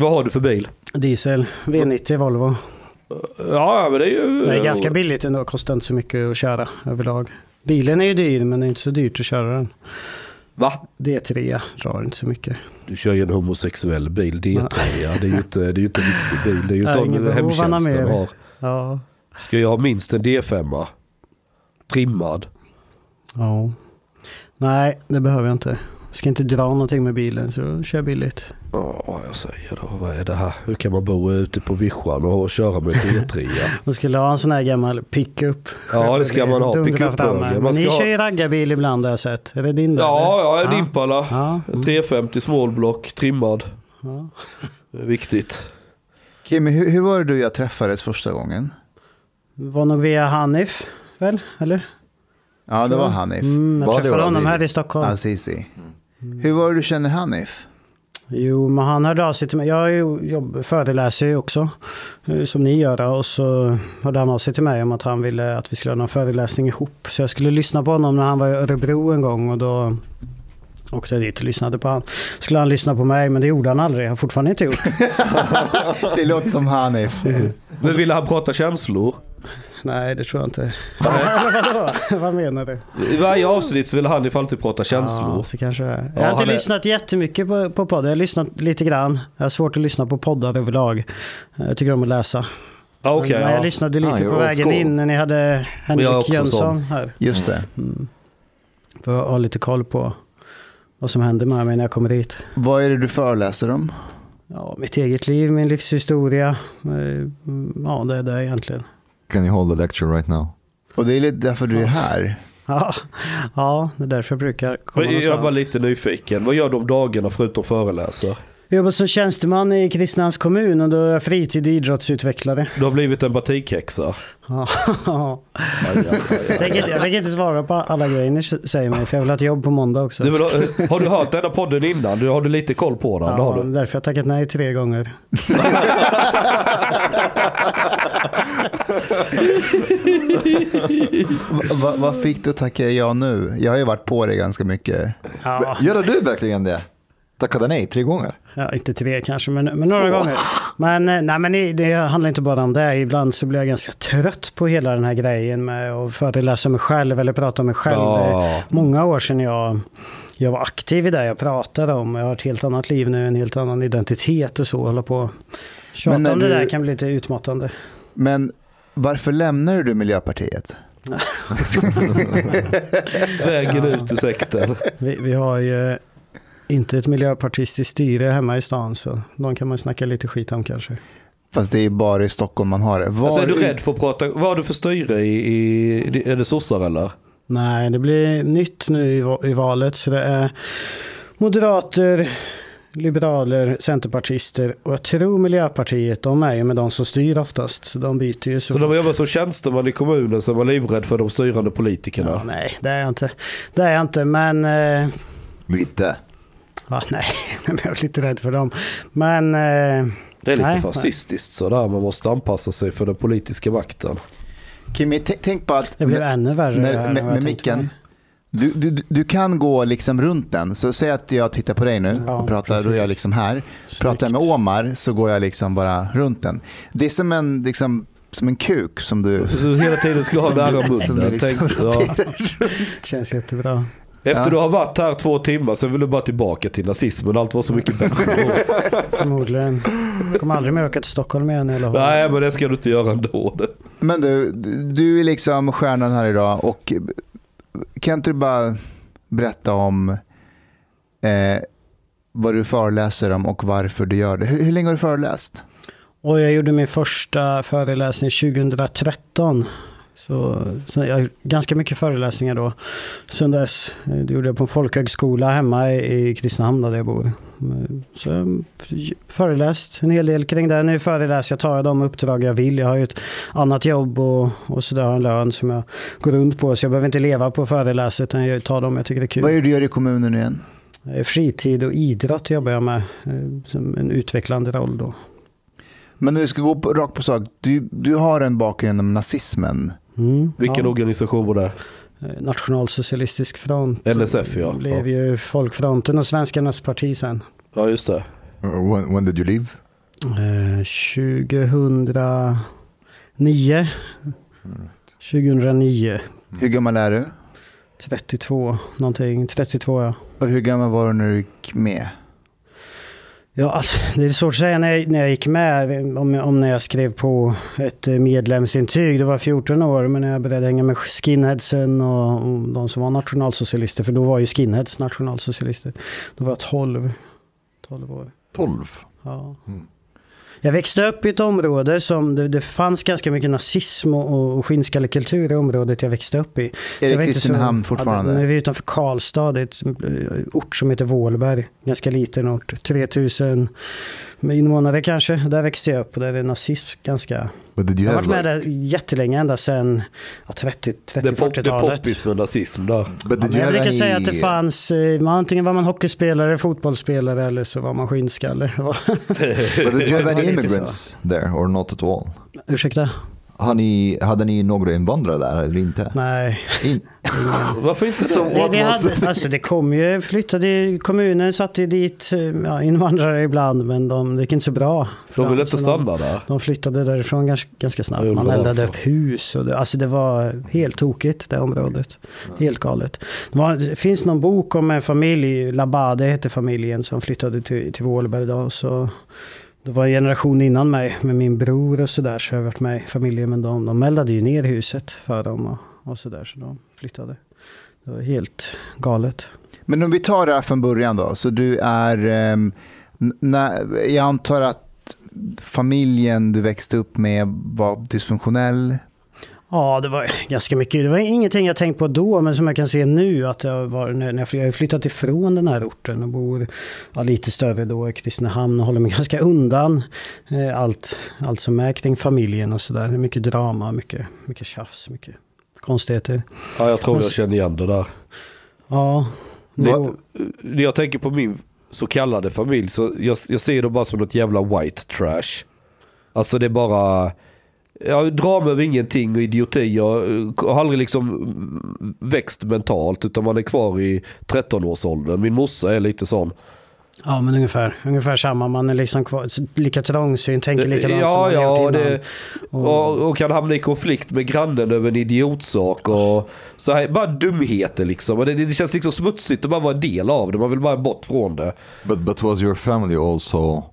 Vad har du för bil? Diesel, V90 Volvo. Ja, men det är ju... Det är ganska billigt ändå, kostar inte så mycket att köra överlag. Bilen är ju dyr men det är inte så dyrt att köra den. Va? D3 drar inte så mycket. Du kör ju en homosexuell bil, D3. Ja. Det är ju inte, det är inte en riktig bil. Det är ju Nej, sån hemtjänsten har. Ja. Ska jag ha minst en D5? Trimmad? ja. Nej, det behöver jag inte. Ska inte dra någonting med bilen så kör billigt. Ja, jag säger då. Vad är det här? Hur kan man bo ute på vischan och köra med D3? Man skulle ha en sån här gammal pickup. Ja, det ska man ha. Pickup Man ska ni ha- kör ju raggarbil ibland har jag sett. Är det din då, Ja, ja, en Impala. Ja. En 350 small block, trimmad. Ja. Det är viktigt. Kimmy, hur, hur var det du jag träffades första gången? Var nog via Hanif, väl? Eller? Ja, det var Hanif. Mm, jag Var det träffade honom här i Stockholm. Azizi. Hur var det du känner Hanif? Jo, men han hörde av sig till mig. Jag jobb, föreläser ju också, eh, som ni gör. Och så hörde han av sig till mig om att han ville att vi skulle ha någon föreläsning ihop. Så jag skulle lyssna på honom när han var i Örebro en gång och då åkte jag dit och lyssnade på han. Skulle han lyssna på mig, men det gjorde han aldrig. Jag har fortfarande inte gjort. Det låter som Hanif. Men ville han prata känslor? Nej, det tror jag inte. Vad menar du? I varje avsnitt så vill han ifall alltid prata känslor. Ja, så kanske det är. Ja, Jag har inte är- lyssnat jättemycket på, på poddar. Jag har lyssnat lite grann. Jag har svårt att lyssna på poddar överlag. Jag tycker om att läsa. Ja, Okej, Men jag ja. lyssnade lite Ah, på vägen school. in när ni hade jag är Henrik också Jönsson sån. här. Just det. Mm. För att ha lite koll på vad som händer med mig när jag kommer dit. Vad är det du föreläser om? Ja, mitt eget liv, min livshistoria. Eh, mm, Ja, det är det egentligen. Can you hold a lecture right now? Och det är lite därför du är här. Ja, ja det är därför jag brukar komma Jag var någonstans. lite nyfiken. Vad gör du om dagarna förutom föreläser? Jag jobbar som tjänsteman i Kristinehamns kommun och då är jag fritid idrottsutvecklare. Du har blivit en batikhäxa. Ja. Jag tänker inte- svara på alla grejer ni säger mig, för jag vill ha ett jobb på måndag också. Du vill, ha- har du hört denna podden innan? Du, har du lite koll på den? det har Ja, du. därför har jag tackat nej tre gånger. Va- va- vad fick du att tacka ja nu? Jag har ju varit på dig ganska mycket. Ja, Gör du verkligen det? Tackade nej tre gånger? ja, inte tre kanske, men, men några gånger. Men, eh, nej, men det- handlar inte bara om det. Ibland så blir jag ganska trött på hela den här grejen med att föreläsa mig själv eller prata om mig själv. Ja. Många år sedan jag, jag var aktiv i det jag pratade om. Jag har ett helt annat liv nu, en helt annan identitet och så. Hålla på tjata Men om det du- där kan bli lite utmattande. Men varför lämnar du Miljöpartiet? Vägen ut ur sekten. Vi, vi har ju inte ett miljöpartistiskt styre hemma i stan så de kan man snacka lite skit om kanske. Fast det är bara i Stockholm man har det. Var Alltså är du rädd för att prata? Vad har du för styre i, i är det sossar eller? Nej, det blir nytt nu i, i valet så det är moderater, liberaler, centerpartister och jag tror Miljöpartiet, de är ju med de som styr oftast. Så de byter ju så. Så man jobbar som tjänsteman i kommunen så är man livrädd för de styrande politikerna. ja, nej, det är jag inte. Det är jag inte, men... Eh, Lite. Ja, nej, jag är lite rädd för dem. Men... Eh, Det är lite Nej, fascistiskt sådär. Man måste anpassa sig för den politiska makten. Kimmy, tänk på att det blir ännu värre. med, med, med micken, du, du, du kan gå liksom runt den. Så säg att jag tittar på dig nu Ja, och pratar, då är jag precis. liksom här. Pratar jag med Snyggt. Omar så går jag liksom bara runt den. Det är som en, liksom, som en kuk som du... Så hela tiden ska ha nära munnen. liksom ja. Känns jättebra. Efter Ja. du har varit här två timmar så vill du bara tillbaka till nazismen. Allt var så mycket bättre. Förmodligen. Jag kommer aldrig mer åka till Stockholm igen eller Nej men det ska du inte göra ändå. Men du, du är liksom stjärnan här idag och kan inte du bara berätta om eh, vad du föreläser om och varför du gör det? Hur, hur länge har du föreläst? Och jag gjorde min första föreläsning 2013. Så, så jag ganska mycket föreläsningar då. Sen dess, eh, det gjorde jag på en folkhögskola hemma i i Kristinehamn där jag bor. Eh, Så jag har föreläst en hel del kring det. Nu föreläser jag, tar jag de uppdrag jag vill. Jag har ju ett annat jobb och, och sådär, har en lön som jag går runt på. Så jag behöver inte leva på föreläsare utan jag tar dem jag tycker det är kul. Vad är det du gör i kommunen igen? Eh, Fritid och idrott jobbar jag med eh, som en utvecklande roll då. Men när vi ska gå på, rakt på sak, du, du har en bakgrund om nazismen. Mm, Vilken ja. organisation var det? Eh, Nationalsocialistisk front. NSF ja. blev ju Folkfronten och Svenskarnas parti sen. Ja just det. Uh, When, when did you leave? Eh, 2009. 2009. Hur gammal är du? 32 någonting. 32 ja. Och hur gammal var du när du gick med? Ja, alltså, det är svårt att säga när jag, när jag gick med, om, om när jag skrev på ett eh, medlemsintyg. Det var 14 år, men när jag började hänga med skinheadsen och, och de som var nationalsocialister, för då var ju skinheads nationalsocialister. Då var jag 12, 12 år. 12. Ja. Mm. Jag växte upp i ett område som det, det fanns ganska mycket nazism och, och skinnskallekultur i området jag växte upp i. Är det Kristinehamn fortfarande? Ja, nu är vi utanför Karlstad, det är ett eh, ort som heter Vålberg. Ganska liten ort, 3000 invånare kanske. Där växte jag upp och där är nazism ganska... Jag har varit med like, där jättelänge, ända sedan ja, 30, Det är 30-40-talet. poppis med nazism där. Ja, jag brukar any, säga att det fanns, eh, man, antingen var man hockeyspelare, fotbollsspelare eller så var man skinnskalle. but did you have any immigrants there or not at all? Ursäkta? Har ni, hade ni några invandrare där eller inte? Nej. In, Varför inte det? Det, det, hade, alltså det kom ju, flyttade, kommunen satte ju dit eh, ja, invandrare ibland men de, det gick inte så bra. för De vill dem, inte så stanna där. De, de flyttade därifrån ganska, ganska snabbt. Man eldade upp hus och det, alltså det var helt tokigt det området. Helt galet. Det, var, det finns någon bok om en familj, Labade heter familjen, som flyttade till, till Vålberg då. Så det var en generation innan mig med min bror och sådär. Så jag har varit med i familjen. Men de, de eldade ju ner huset för dem och, och sådär. Så de flyttade. Det var helt galet. Men om vi tar det här från början då. Så du är, Eh, när, jag antar att familjen du växte upp med var dysfunktionell. Ja, det var ganska mycket. Det var ingenting jag tänkt på då, men som jag kan se nu att jag var, när jag jag har flyttat ifrån den här orten och bor ja, lite större då i Kristinehamn och håller mig ganska undan eh, allt, allt som är kring familjen och sådär. Mycket drama, mycket, mycket tjafs, mycket konstigheter. Ja, jag tror jag känner igen det där. Ja, det, När jag tänker på min så kallade familj så jag, jag ser det bara som något jävla white trash. Alltså det är bara ja, drama över ingenting och idioti. Jag har aldrig liksom växt mentalt utan man är kvar i 13-årsåldern. Min morsa är lite sån. ja, men ungefär, ungefär samma. Man är liksom kvar, lika trångsynt, tänker likadant som ja, man har ja, gjort innan. det, och, och kan hamna i konflikt med grannen över en idiotsak. Och så här, bara dumheter liksom. Och det, det känns liksom smutsigt att bara vara en del av det. Man vill bara bort från det. but, but was your family also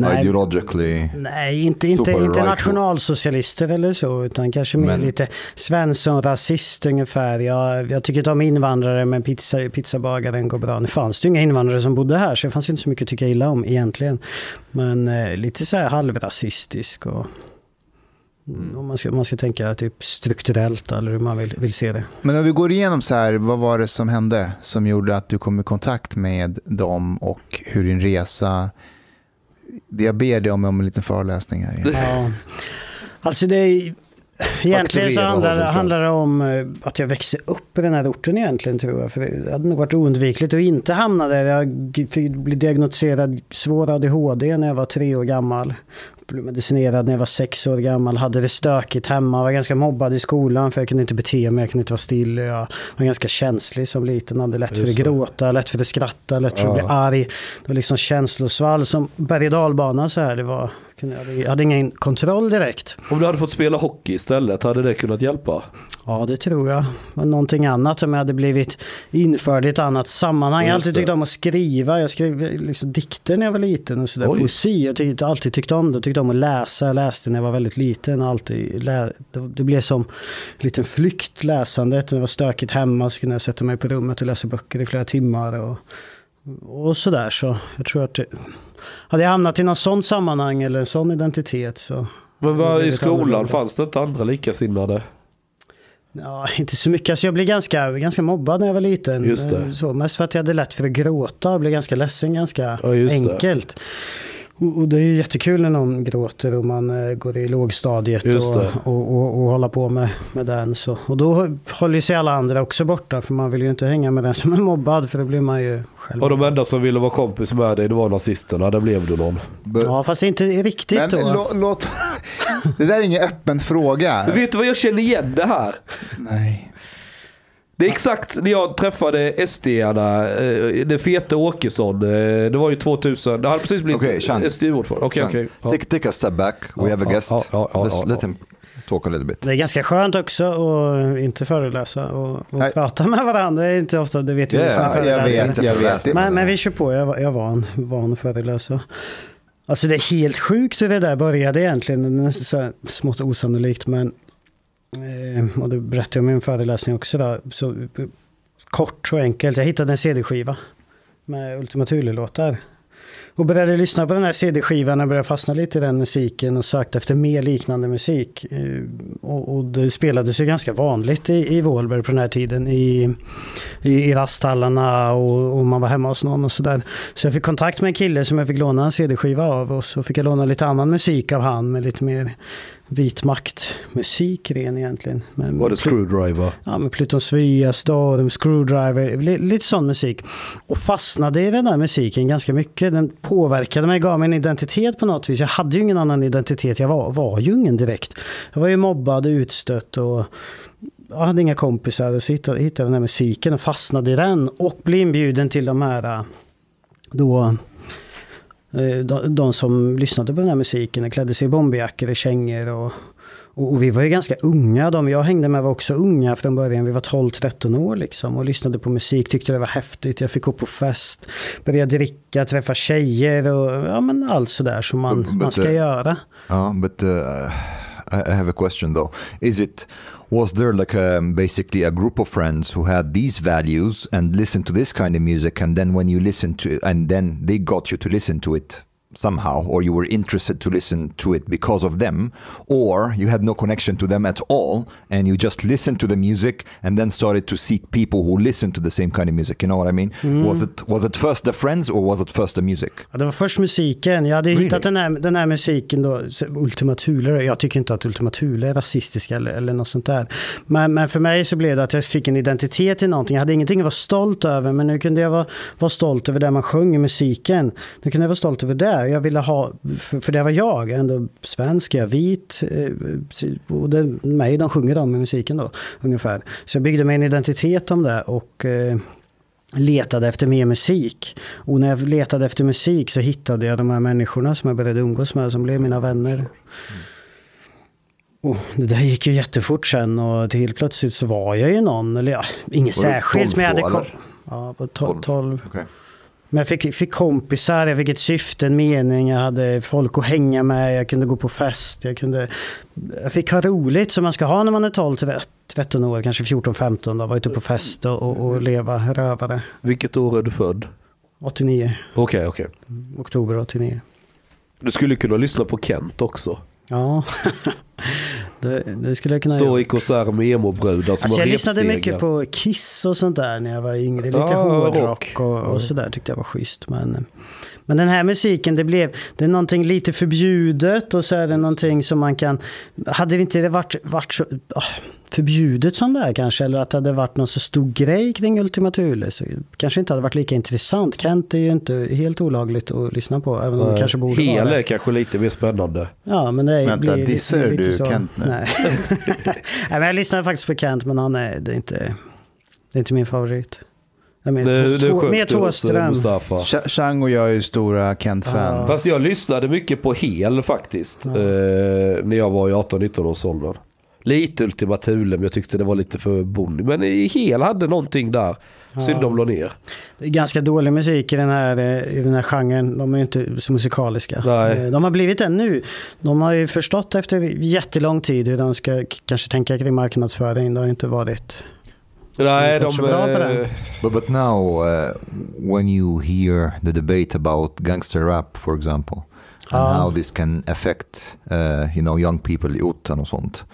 Nej. ideologically... Nej, inte, inte, inte nationalsocialister eller så, utan kanske mer Men- lite Svensson-rasist ungefär. Jag, jag tycker inte om invandrare, men pizza, pizzabagaren går bra. Nu fanns det ju inga invandrare som bodde här, så det fanns inte så mycket att tycka illa om egentligen. Men eh, lite så här halvrasistisk och Mm. om man ska, man ska tänka typ strukturellt eller hur man vill, vill se det. Men om vi går igenom så här, vad var det som hände som gjorde att du kom i kontakt med dem och hur din resa... Jag ber dig om om en liten föreläsning här. Ja. Alltså det är, egentligen så handlar, handlar det om eh, att jag växte upp i den här orten egentligen tror jag. För det hade nog varit oundvikligt att inte hamna där. Jag fick bli diagnostiserad svår ADHD när jag var tre år gammal. Blev medicinerad när jag var sex år gammal. Hade det stökigt hemma. Var ganska mobbad i skolan för jag kunde inte bete mig. Jag kunde inte vara still. Jag var ganska känslig som liten. Hade lätt för att gråta, lätt för att skratta, lätt för att Ja. bli arg. Det var liksom känslosvall som berg och dalbana så här. Det var, jag hade- ingen kontroll direkt. Om du hade fått spela hockey istället, hade det kunnat hjälpa? Ja, det tror jag. Men någonting annat om jag hade blivit införd i ett annat sammanhang. Jag har alltid tyckt om att skriva. Jag skrev liksom dikter när jag var liten och sådär. Poesi. Jag tyckte, alltid tyckt om det. Jag tyckte om att läsa. Jag läste när jag var väldigt liten. Alltid lä- det, det blev som en liten flykt läsandet. När det var stökigt hemma så kunde jag sätta mig på rummet och läsa böcker i flera timmar. Och, och sådär. Så jag tror att det, hade jag hamnat i någon sån sammanhang eller en sån identitet så Men blir i skolan fanns det inte andra likasinnade? Ja, inte så mycket. Alltså jag blev ganska, ganska mobbad när jag var liten. Just det. Så, mest för att jag hade lätt för att gråta och blev ganska ledsen ganska Ja, just det. Och, det är ju jättekul när någon gråter och man eh, går i lågstadiet och, och, och, och håller på med, med den. Så. Och då håller sig alla andra också borta för man vill ju inte hänga med den som är mobbad för då blir man ju själv. Och de enda som ville vara kompis med dig, det var nazisterna. Där blev du någon. Ja, fast inte riktigt Men då. lå, låt... Det där är ingen öppen fråga. Men vet du vad jag känner igen det här? Nej. Det är exakt när jag träffade SD-arna, eh, den feta Åkesson. eh, Det var ju 2000, det hade precis blivit Okej, Sean. SDU-ordförande. Okej, okej. Ja. Take, a step back. We Ja, have a guest. ja, ja, ja, Let's, ja, let him talk a little bit. Det är ganska skönt också att inte föreläsa och, och prata med varandra. Det är inte ofta, det vet ju Ja, jag föreläsare. vet, jag vet. Men, men vi kör på, jag, var- jag var en van att föreläsa. Alltså det är helt sjukt hur det där började egentligen. Det är så smått osannolikt men... Eh, och det berättade jag om i min föreläsning också då. Så, kort och enkelt. Jag hittade en CD-skiva med Ultima Thule-låtar. Och började lyssna på den här CD-skivan och började fastna lite i den musiken och sökte efter mer liknande musik. Eh, Och, och det spelades ju ganska vanligt i, i Vålberg på den här tiden. I, i, i rasthallarna och, och man var hemma hos någon och sådär. Så jag fick kontakt med en kille som jag fick låna en CD-skiva av och så fick jag låna lite annan musik av han med lite mer vit makt-musik ren egentligen. Med, Var det Screwdriver? Ja, med Pluton Svea, Storm, Screwdriver, li, lite sån musik. Och fastnade i den där musiken ganska mycket. Den påverkade mig, gav mig en identitet på något vis. Jag hade ju ingen annan identitet, jag var, var ju ingen direkt. Jag var ju mobbad, utstött och jag hade inga kompisar. Så hittade, hittade den här musiken och fastnade i den. Och blev inbjuden till de här då de, de som lyssnade på den här musiken och klädde sig i bomberjackor och kängor. Och, och, och vi var ju ganska unga. De jag hängde med var också unga från början. Vi var 12-13 år liksom och lyssnade på musik, tyckte det var häftigt. Jag fick gå på fest, börja dricka, träffa tjejer och ja, men allt sådär som man, But- man ska uh, göra. Uh, but uh, I have a question though. Is it was there like um, basically a group of friends who had these values and listened to this kind of music, and then when you listened to it, and then they got you to listen to it somehow, or you were interested to listen to it because of them, or you had no connection to them at all, and you just listened to the music and then started to seek people who listen to the same kind of music. You know what I mean? Was it was it first the friends or was it first the music? Ja, det var först musiken. Jag hade Really? hittat den här, den här musiken då, Ultima Thule. Jag tycker inte att Ultima Thule är rasistiska eller, eller något sånt där. Men, men för mig så blev det att jag fick en identitet i någonting. Jag hade ingenting att vara stolt över, men nu kunde jag vara, vara stolt över det man sjöng i musiken. Nu kunde jag vara stolt över det. Jag ville ha, för, det var jag, ändå svensk, jag är vit. Och det är mig de sjunger om i musiken då, ungefär. Så jag byggde mig en identitet om det och eh, letade efter mer musik. Och när jag letade efter musik så hittade jag de här människorna som jag började umgås med, som blev mina vänner. Och det där gick ju jättefort sen och till helt plötsligt så var jag ju någon, eller ja, inget Var särskilt. 12 Men jag hade kom-? Ja, på to- 12. Okay. Men jag fick, fick kompisar, jag fick ett syfte, en mening, jag hade folk att hänga med, jag kunde gå på fest, jag kunde... Jag fick ha roligt som man ska ha när man är 12 till 13 år, kanske 14-15 då, vara ute på fest och, och, och leva rövare. Vilket år är du född? 89, Okej, okej. oktober 89. Du skulle kunna lyssna på Kent också. Ja, det, det skulle jag kunna Stå göra. i konsert med emo-brudar som Alltså jag lyssnade mycket på Kiss och sånt där när jag var yngre. Lite Ja, hårdrock rock. och, och sådär tyckte jag var schysst. Men, men den här musiken, det blev det är någonting lite förbjudet och så är det någonting som man kan... Hade det inte det varit, varit så förbjudet som det är kanske, eller att det hade varit någon så stor grej kring Ultima Thule, så kanske inte hade varit lika intressant. Kent är ju inte helt olagligt att lyssna på, även om det kanske borde Hel vara är det. kanske lite mer spännande. Ja, men det är, Vänta, blir, dissar lite du så. Kent nu? Nej. Nej, men jag lyssnar faktiskt på Kent, men han är, det är inte, det är inte min favorit. Du oss, eh, Thåström. Chang och jag är ju stora Kent-fan. Ja. Fast jag lyssnade mycket på Hel faktiskt. Ja. Eh, när jag var i 18-19 års åldern. Lite Ultima Thule men jag tyckte det var lite för bonny. Men i Hel hade någonting där. Synd de la ner. Det är ganska dålig musik i den, här, eh, i den här genren. De är ju inte så musikaliska. Nej. Eh, De har blivit det nu. De har ju förstått efter jättelång tid hur de ska kanske tänka kring marknadsföring. Det har inte varit... Nej, inte de... varit så bra på det. eh, But but now, uh, when you hear the debate about gangster rap, for example, and Ah. how this can affect, uh, you know, young people i orten och sånt,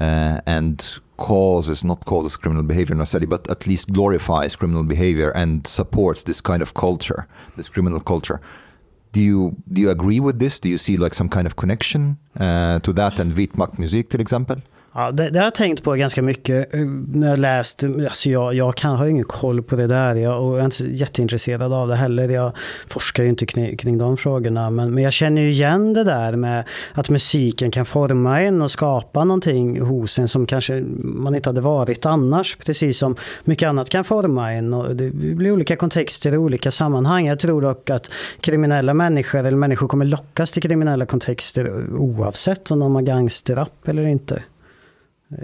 uh, and causes not causes criminal behavior necessarily, but at least glorifies criminal behavior and supports this kind of culture, this criminal culture. Do you do you agree with this? Do you see like some kind of connection uh, to that and vitmak music, for exempel? Ja, det, det har jag tänkt på ganska mycket eh, när jag läst. Eh, alltså jag, jag kan, har ingen koll på det där jag, och jag är inte så jätteintresserad av det heller. Jag forskar ju inte kring, kring de frågorna. Men, men jag känner ju igen det där med att musiken kan forma en och skapa någonting hos en som kanske man inte hade varit annars. Precis som mycket annat kan forma en. Och det blir olika kontexter och olika sammanhang. Jag tror dock att kriminella människor eller människor kommer lockas till kriminella kontexter oavsett om de har gangsterrap eller inte.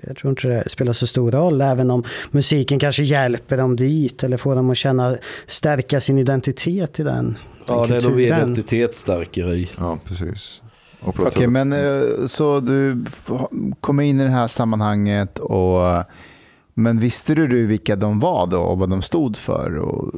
Jag tror inte det spelar så stor roll, även om musiken kanske hjälper dem dit eller får dem att känna, stärka sin identitet i den. Ja, det är nog kulturen. identitetsstärkeri. Ja, precis. Okej, prata- men eh, så du kommer in i det här sammanhanget och men visste du du vilka de var då och vad de stod för? Och,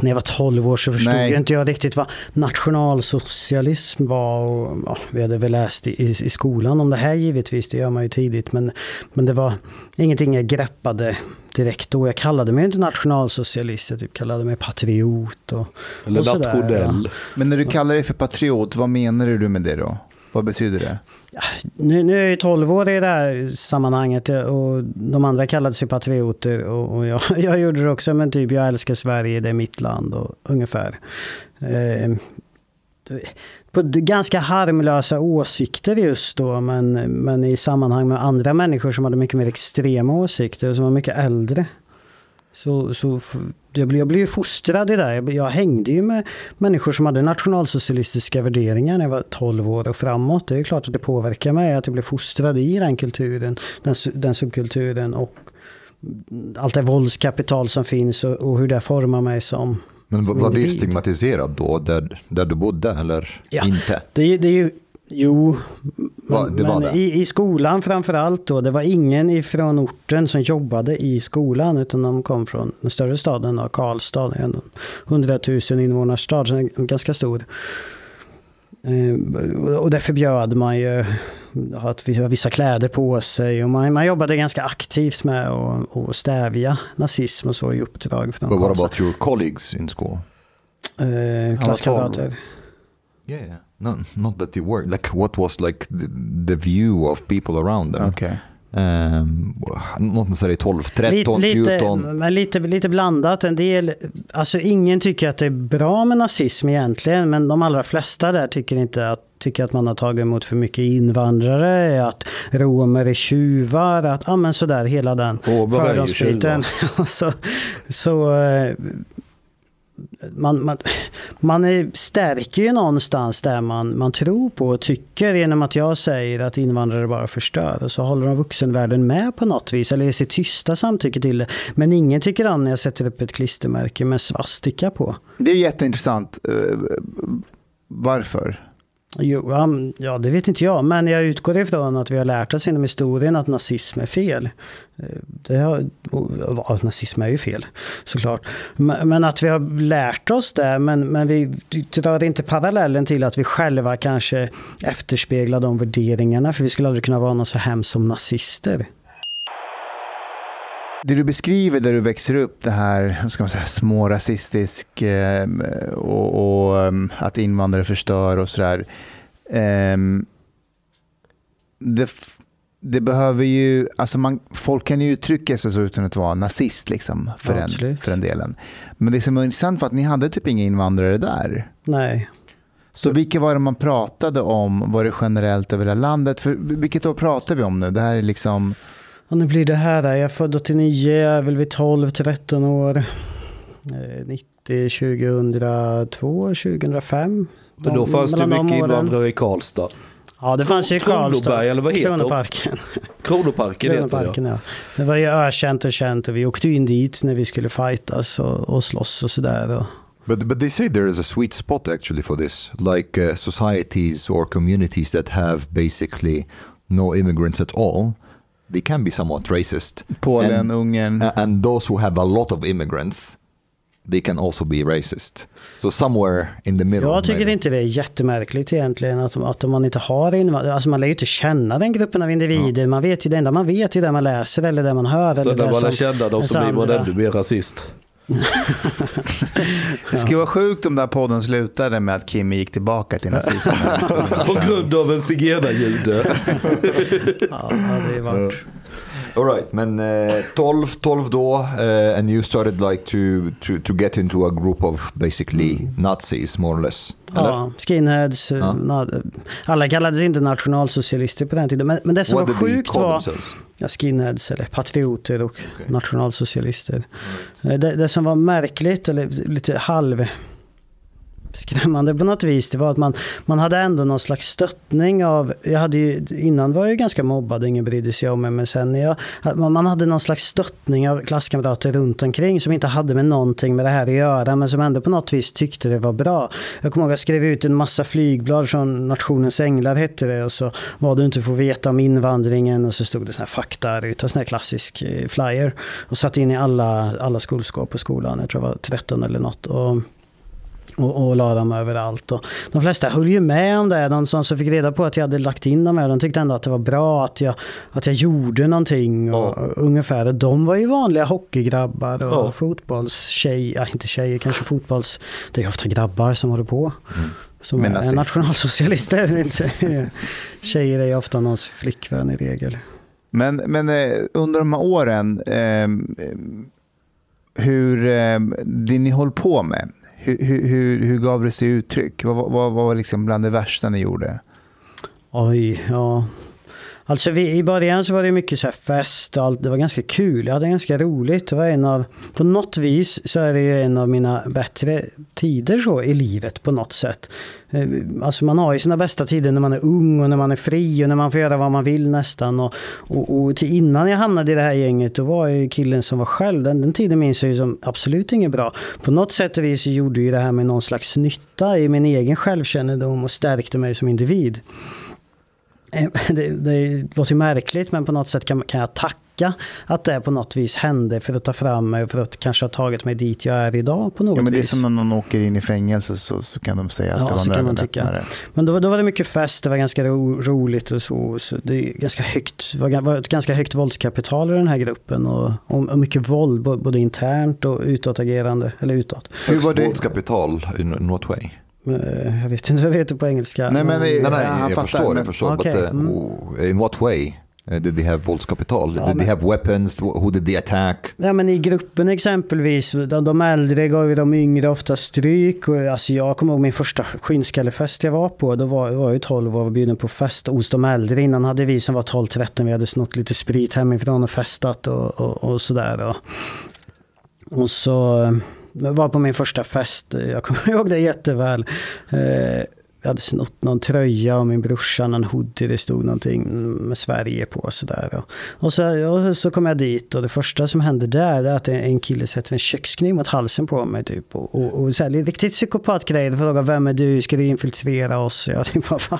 När jag var 12 år så förstod Nej. inte jag riktigt vad nationalsocialism var. Och, ja, vi hade väl läst i, i skolan om det här givetvis, det gör man ju tidigt. Men, men det var ingenting jag greppade direkt då. Jag kallade mig inte nationalsocialist, jag typ kallade mig patriot. Och, Eller och sådär, nationell. men när du kallar dig för patriot, vad menar du med det då? Vad betyder det? Nu, nu är jag ju 12 år i det här sammanhanget och de andra kallade sig patrioter och, och jag, jag gjorde det också. Men typ jag älskar Sverige, det är mitt land och ungefär. Eh, på ganska harmlösa åsikter just då men, men i sammanhang med andra människor som hade mycket mer extrema åsikter som var mycket äldre. Så, så blev, jag blev ju fostrad i det. Jag, jag hängde ju med människor som hade nationalsocialistiska värderingar när jag var 12 år och framåt. Det är ju klart att det påverkar mig att jag blev fostrad i den kulturen, den, den subkulturen och allt det våldskapital som finns och, och hur det formar mig som Men var, var du stigmatiserad då, där, där du bodde, eller Ja. inte? Det, det är ju, jo, Va- men, det var men det? I, i skolan framför allt då. Det var ingen ifrån orten som jobbade i skolan utan de kom från den större staden, då, Karlstad. En 100 000 invånarstad, så den är ganska stor. Eh, och det förbjöd man ju att har vissa kläder på sig och man, man jobbade ganska aktivt med att att stävja nazism och så i uppdrag från But what about your colleagues in school? Eh, klasskamrater. Yeah, yeah. No, not that you were. Like, what was like the, the view of people around them? Okej. Um, not necessarily 12, 13, lite, 14. Men lite, lite blandat. En del, alltså ingen tycker att det är bra med nazism egentligen, men de allra flesta där tycker inte att tycker att man har tagit emot för mycket invandrare, att romer är tjuvar, att ja men sådär hela den fördomsbiten. så, så eh, man, man, man är, stärker ju någonstans där man, man tror på och tycker genom att jag säger att invandrare bara förstör. Och så håller de vuxenvärlden med på något vis, eller ger sitt tysta samtycke till det. Men ingen tycker om när jag sätter upp ett klistermärke med svastika på. Det är jätteintressant. Eh, varför? Jo, um, ja, det vet inte jag, men jag utgår ifrån att vi har lärt oss inom historien att nazism är fel. Eh, det har, ja, nazism är ju fel, såklart. Men, men att vi har lärt oss det, men, men vi drar inte parallellen till att vi själva kanske efterspeglar de värderingarna, för vi skulle aldrig kunna vara något så hemskt som nazister. Det du beskriver där du växer upp, det här ska man säga, smårasistisk eh, och, och em, att invandrare förstör och sådär. Em, det, det behöver ju, alltså man, folk kan ju uttrycka sig så utan att vara nazist liksom, för, Ja, den, för den delen. Men det som är intressant var att ni hade typ inga invandrare där. Nej. Så vilka var det man pratade om? Var det generellt över hela landet? För vilket år pratar vi om nu? Det här är liksom... Och nu blir det här, där. jag är född 89, jag är väl vid 12-13 år. Eh, 90, 2002, 2005. Men då fanns det mycket invandrare i Karlstad. Ja, det fanns ju i Karlstad. Kronoberg, eller vad heter de? Kronoparken. Kronoparken heter det Kronoparken, ja. Det var ju ökänt och känt och vi åkte in dit när vi skulle fightas och, och slåss och sådär. But but they say there is a sweet spot actually for this, like uh, societies or communities that have basically no immigrants at all. They can be somewhat racist, Polen, And- Ungern. And those who have a lot of immigrants, they can also be racist. So somewhere in the middle. jag tycker maybe. inte det är jättemärkligt egentligen att, att man inte har invandrare. Alltså man lär ju inte känna den gruppen av individer. Man vet ju det enda man vet är det man läser eller det man hör. Så eller när det man lär som- känna dem så blir man ännu mer rasist. Det skulle vara sjukt om den här podden slutade med att Kim gick tillbaka till nazismen. På grund av en zigenarjude. Ja, det är varit. All right, men uh, 12, 12 då, uh, and you started like to, to, to get into a group of basically Nazis, more or less. Eller? Ja, skinheads. Ja. na- Alla kallades inte nationalsocialister på den tiden. Men, men det som What var sjukt var ja, skinheads eller patrioter och nationalsocialister. Eh, Det, det som var märkligt eller lite halv skrämmande på något vis, det var att man, man hade ändå någon slags stöttning av, jag hade ju, innan var jag ju ganska mobbad, ingen brydde sig om mig, men sen jag, man hade någon slags stöttning av klasskamrater runt omkring som inte hade med någonting med det här att göra, men som ändå på något vis tyckte det var bra. Jag kommer ihåg att jag skrev ut en massa flygblad från Nationens Änglar hette det, och så vad du inte får veta om invandringen, och så stod det sån här fakta En sån här klassisk eh, flyer, och satt in i alla, alla skolskåp på skolan, jag tror jag var 13 eller något. Och, och, och la dem överallt. Och de flesta höll ju med om det. De som, fick reda på att jag hade lagt in dem här, de tyckte ändå att det var bra att jag, att jag gjorde någonting. Och, Ja. ungefär. De var ju vanliga hockeygrabbar och Ja. fotbollstjejer, ja, inte tjejer, kanske fotbolls... Det är ofta grabbar som håller på. Som Men är nazist. nationalsocialister. Tjejer är ju ofta någons flickvän i regel. Men, men eh, under de här åren, eh, hur, eh, det ni höll på med, hur, hur, hur, gav det sig uttryck? Vad, vad, vad var liksom bland det värsta ni gjorde? Oj, ja. Alltså vi, i början så var det mycket så här fest och allt. Det var ganska kul. Jag hade ganska roligt. Det var en av, på något vis så är det ju en av mina bättre tider så i livet på något sätt. Eh, alltså man har ju sina bästa tider när man är ung och när man är fri och när man får göra vad man vill nästan. Och, och, och till innan jag hamnade i det här gänget då var jag ju killen som var själv. Den, den tiden minns jag ju som absolut inget bra. På något sätt och vis gjorde ju det här med någon slags nytta i min egen självkännedom och stärkte mig som individ. Eh, Det, det låter ju märkligt men på något sätt kan, kan jag tacka att det på något vis hände för att ta fram mig och för att kanske ha tagit mig dit jag är idag på något Ja, men det är vis. som när någon åker in i fängelse så, så kan de säga att Ja, det var så kan man tycka. ögonöppnare. Men då, då var det mycket fest, det var ganska ro, roligt och så. så det, är ganska högt, var, var ett ganska högt våldskapital i den här gruppen och, och, och mycket våld både internt och utåtagerande. Eller utåt. Hur var det? Våldskapital in, in what way? Eh, Jag vet inte vad det heter på engelska. Nej, men Nej, nej, jag fattar, förstår, men- jag förstår. Okej, But uh, mm. w- in what way uh, did they have våldskapital? Ja, did men- they have weapons? Who did they attack? Ja men i gruppen exempelvis, de, de äldre gav ju de yngre ofta stryk. Och, alltså jag kommer ihåg min första skinnskallefest jag var på. Då var, var jag ju 12 och var bjuden på fest hos de äldre. Innan hade vi som var 12-13, vi hade snott lite sprit hemifrån och festat och, och, och sådär. Och, och så eh, jag var på min första fest, jag kommer ihåg det jätteväl. Eh, jag hade snott någon tröja och min brorsa någon hoodie. Det stod någonting med Sverige på och sådär. Och, så, och så kom jag dit och det första som hände där är att en kille sätter en kökskniv mot halsen på mig. Typ, och, och, och så här, riktigt psykopatgrejer. Frågar vem är du? Ska du infiltrera oss? Jag tänkte, vad fan.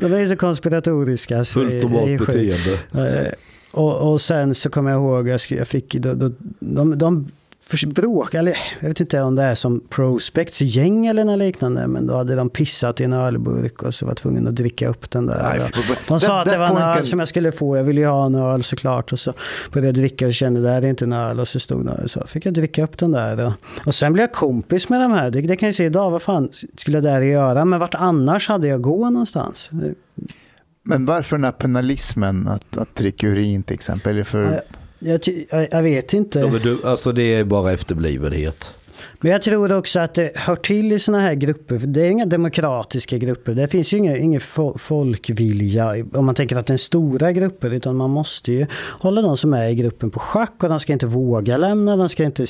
De är så konspiratoriska. Så Fullt normalt beteende. Eh, och, och sen så kommer jag ihåg, jag, fick, de, de, de, de bråk, eller jag vet inte om det är som Prospects gäng eller något liknande, men då hade de pissat i en ölburk och så var tvungen att dricka upp den där. Nej, de sa that- att det var en öl can- som jag skulle få, jag ville ju ha en öl såklart. Och så började jag dricka och kände det här är inte en öl och så stod det så fick jag dricka upp den där. Och, och sen blev jag kompis med de här, det, det kan jag se idag, vad fan skulle jag där göra? Men vart annars hade jag gå någonstans? Men varför den här penalismen att, att dricka urin till exempel? Är det för... Jag, jag, jag, jag vet inte. Ja, men du, alltså det är bara efterblivenhet. Men jag tror också att det hör till i sådana här grupper. För det är inga demokratiska grupper. Det finns ju ingen, ingen folkvilja om man tänker att det är stora grupper. Utan man måste ju hålla de som är i gruppen på schack. Och de ska inte våga lämna, de ska inte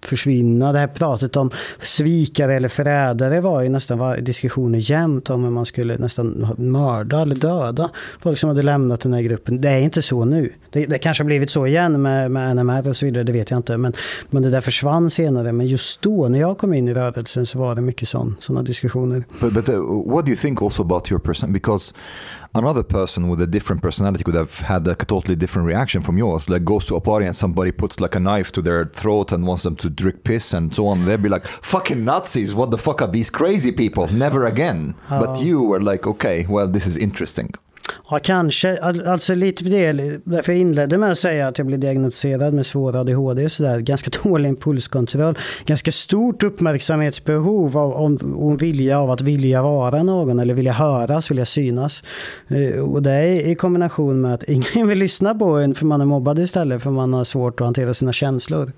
försvinna. Det här pratet om svikare eller förrädare var ju nästan var diskussioner jämt om hur man skulle nästan mörda eller döda folk som hade lämnat den här gruppen. Det är inte så nu. Det, det kanske har blivit så igen med, med NMR och så vidare, det vet jag inte. Men, men det där försvann senare. Men just då, när jag kom in i rörelsen, så var det mycket sådana diskussioner. But, but uh, what do you think also about your person? Because another person with a different personality could have had a totally different reaction from yours. Like goes to a party and somebody puts like a knife to their throat and wants them to drink piss and so on. They'd be like, "Fucking Nazis! What the fuck are these crazy people? Never again." But you were like, "Okay, well, this is interesting." Ja, kanske. Alltså lite del, därför jag inledde med att säga att jag blev diagnostiserad med svår ADHD och sådär. Ganska dålig impulskontroll. Ganska stort uppmärksamhetsbehov av, om, om vilja av att vilja vara någon eller vilja höras, vilja synas. Eh, och det är i kombination med att ingen vill lyssna på en för man är mobbad istället för man har svårt att hantera sina känslor.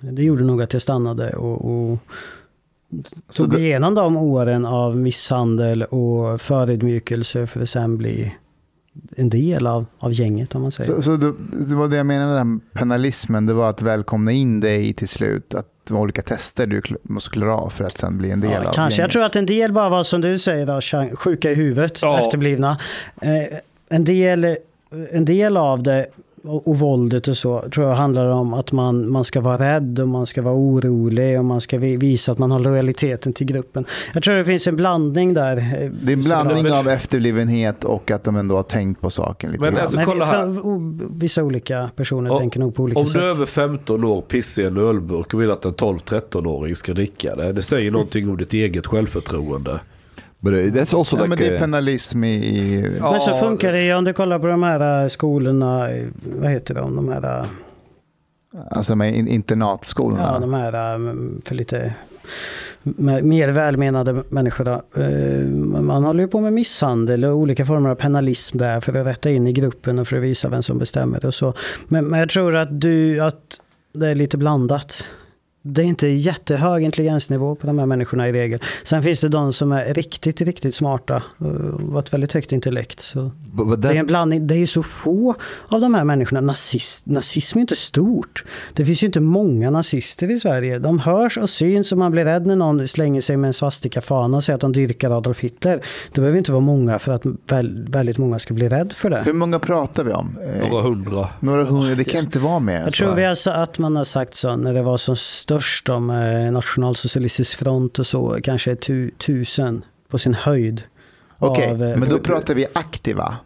Det gjorde nog att jag stannade och, och tog det- igenom de åren av misshandel och förödmjukelse för att sen bli en del av, av gänget om man säger. Så, så det, det var det jag menade med penalismen, det var att välkomna in dig till slut. Att det var olika tester du måste klara av för att sen bli en del Ja, av kanske. Jag gänget. tror att en del bara var som du säger, då, sjuka i huvudet, Ja. efterblivna. Eh, en, del, en del av det och, och våldet och så tror jag handlar om att man, man ska vara rädd och man ska vara orolig och man ska vi- visa att man har lojaliteten till gruppen. Jag tror det finns en blandning där. Det är en blandning Men- av efterblivenhet och att de ändå har tänkt på saken lite Men grann. alltså, kolla här. Vissa olika personer Om- tänker nog på olika Om sätt. du är över 15 år pissar i en ölburk och vill att en 12-13-åring ska dricka det. Det säger någonting om ditt eget självförtroende. But uh, that's also ja, men like det är penalism i... i Ja, Men så funkar det ju om du kollar på de här äh, skolorna, vad heter de, de här, äh, Alltså med in- internatskolorna. ja, de här äh, för lite mer välmenande människor. Eh, Man håller ju på med misshandel och olika former av penalism där för att rätta in i gruppen och för att visa vem som bestämmer och så. Men, men jag tror att du, att det är lite blandat. Det är inte jättehög intelligensnivå på de här människorna i regel. Sen finns det de som är riktigt, riktigt smarta och har ett väldigt högt intellekt. Så. but, but Det är that, en blandning. Det är ju så få av de här människorna. Nazist, nazism är ju inte stort. Det finns ju inte många nazister i Sverige. De hörs och syns och man blir rädd när någon slänger sig med en swastika-fana och säger att de dyrkar Adolf Hitler. Det behöver inte vara många för att väl, väldigt många ska bli rädd för det. Hur många pratar vi om? Eh, Några hundra. Några hundra, det kan inte vara mer. Jag tror vi sa- att man har sagt så när det var som störst om eh, nationalsocialistisk front och så, kanske tu, tusen på sin höjd. Okej, av, eh, men då pratar vi aktiva.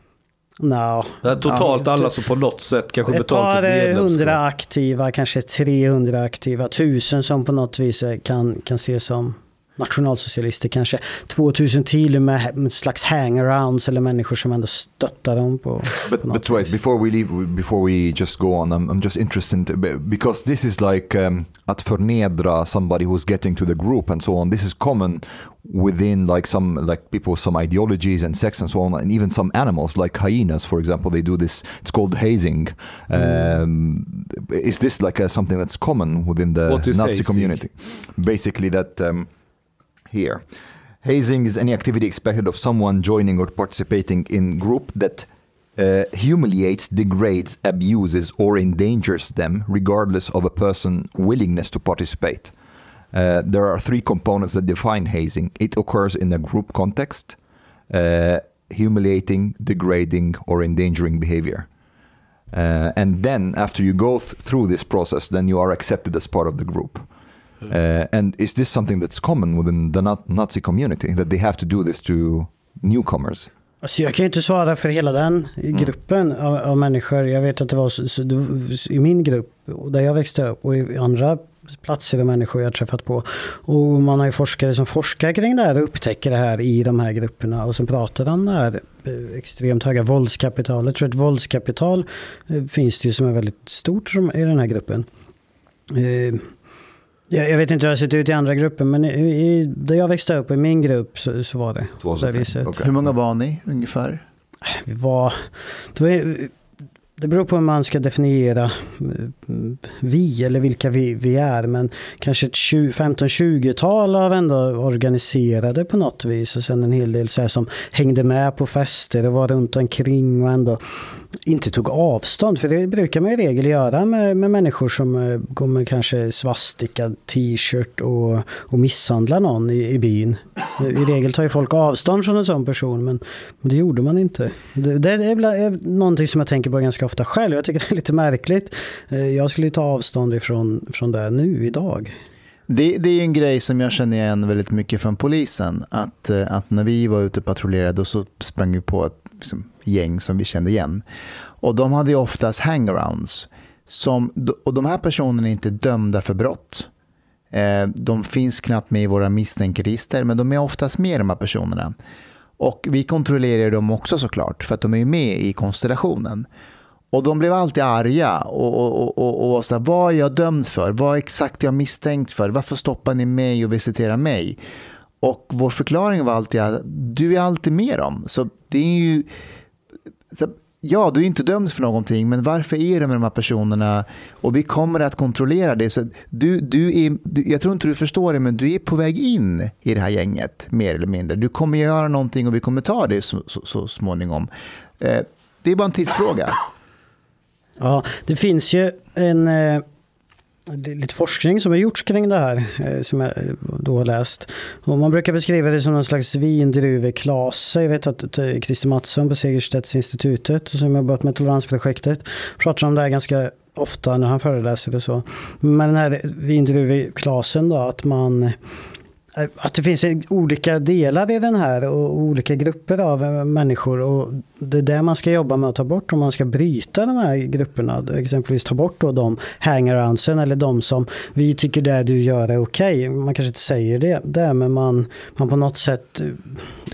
Är totalt Ja, alla som på något sätt kanske Ett betalat par ett eh, medlemskap. hundra aktiva, kanske 300 aktiva, tusen som på något vis eh, kan, kan ses som nationalsocialister, kanske 2000 till med, med slags hangarounds eller människor som ändå stöttar dem på, But, på något but wait, vis. before we leave, before we just go on, I'm, I'm just interested because this is like um, att förnedra somebody who's getting to the group and so on. This is common within like some like people with some ideologies and sects and so on, and even some animals like hyenas, for example. They do this. It's called hazing. Um, is this like a, something that's common within the Nazi hazing? community? Basically, that. Um, here. Hazing is any activity expected of someone joining or participating in group that uh, humiliates, degrades, abuses, or endangers them, regardless of a person's willingness to participate. Uh, there are three components that define hazing. It occurs in a group context, uh, humiliating, degrading, or endangering behavior. Uh, and then, after you go th- through this process, then you are accepted as part of the group. Uh, and is this something that's common within the Na- Nazi community that they have to do this to newcomers? Alltså jag kan ju inte svara för hela den gruppen av, av människor. Jag vet att det var så, så, i min grupp, där jag växte upp och i andra platser och människor jag träffat på. Och man har ju forskare som forskar kring det här och upptäcker det här i de här grupperna och som pratar om det här eh, extremt höga våldskapitalet. Jag tror att våldskapital eh, finns det ju som är väldigt stort i den här gruppen. Jag, jag vet inte hur det har sett ut i andra grupper men i, i, där jag växte upp i min grupp så, så var det på det viset. Okay. Hur många var ni ungefär? Vi var, det, var, det beror på hur man ska definiera eh, vi eller vilka vi, vi är. Men kanske ett 15-20-tal av ändå organiserade på något vis. Och sen en hel del så här som hängde med på fester och var runt omkring och ändå inte tog avstånd. För det brukar man i regel göra med, med människor som eh, går med kanske svastika t-shirt och, och misshandlar någon i, i byn. I regel tar ju folk avstånd från en sån person men, men det gjorde man inte. Det, det är, är någonting som jag tänker på ganska ofta själv. Jag tycker det är lite märkligt. Eh, jag skulle ju ta avstånd ifrån från det nu idag. Det, det är en grej som jag känner igen väldigt mycket från polisen. Att, eh, att när vi var ute och patrullerade så sprang vi på ett liksom, gäng som vi kände igen. Och de hade ju oftast hangarounds. Som, och de här personerna är inte dömda för brott. Eh, de finns knappt med i våra misstänkeregister, men de är oftast med de här personerna. Och vi kontrollerar dem också såklart, för att de är med i konstellationen. Och de blev alltid arga och, och, och, och så här, vad är jag dömd för? Vad exakt är jag misstänkt för? Varför stoppar ni mig och visiterar mig? Och vår förklaring var alltid att du är alltid med dem. Så det är ju... Så, ja, du är inte dömd för någonting, men varför är du med de här personerna? Och vi kommer att kontrollera det. Så du, du är, du, jag tror inte du förstår det, men du är på väg in i det här gänget, mer eller mindre. Du kommer göra någonting och vi kommer ta det så, så, så småningom. Eh, det är bara en tidsfråga. Ja, det finns ju en eh, lite forskning som har gjorts kring det här, eh, som jag eh, då har läst. Och man brukar beskriva det som någon slags vindruveklase. Jag vet att eh, Christer Mattsson på Segerstedtinstitutet, som har jobbat med toleransprojektet, pratar om det här ganska ofta när han föreläser och så. Men den här vindruveklasen då, att man Eh, att det finns olika delar i den här och olika grupper av eh, människor. Och det är det man ska jobba med att ta bort om man ska bryta de här grupperna. Exempelvis ta bort då de hangaroundsen eller de som vi tycker det du gör är okej. Okay. Man kanske inte säger det, det men man, man på något sätt eh,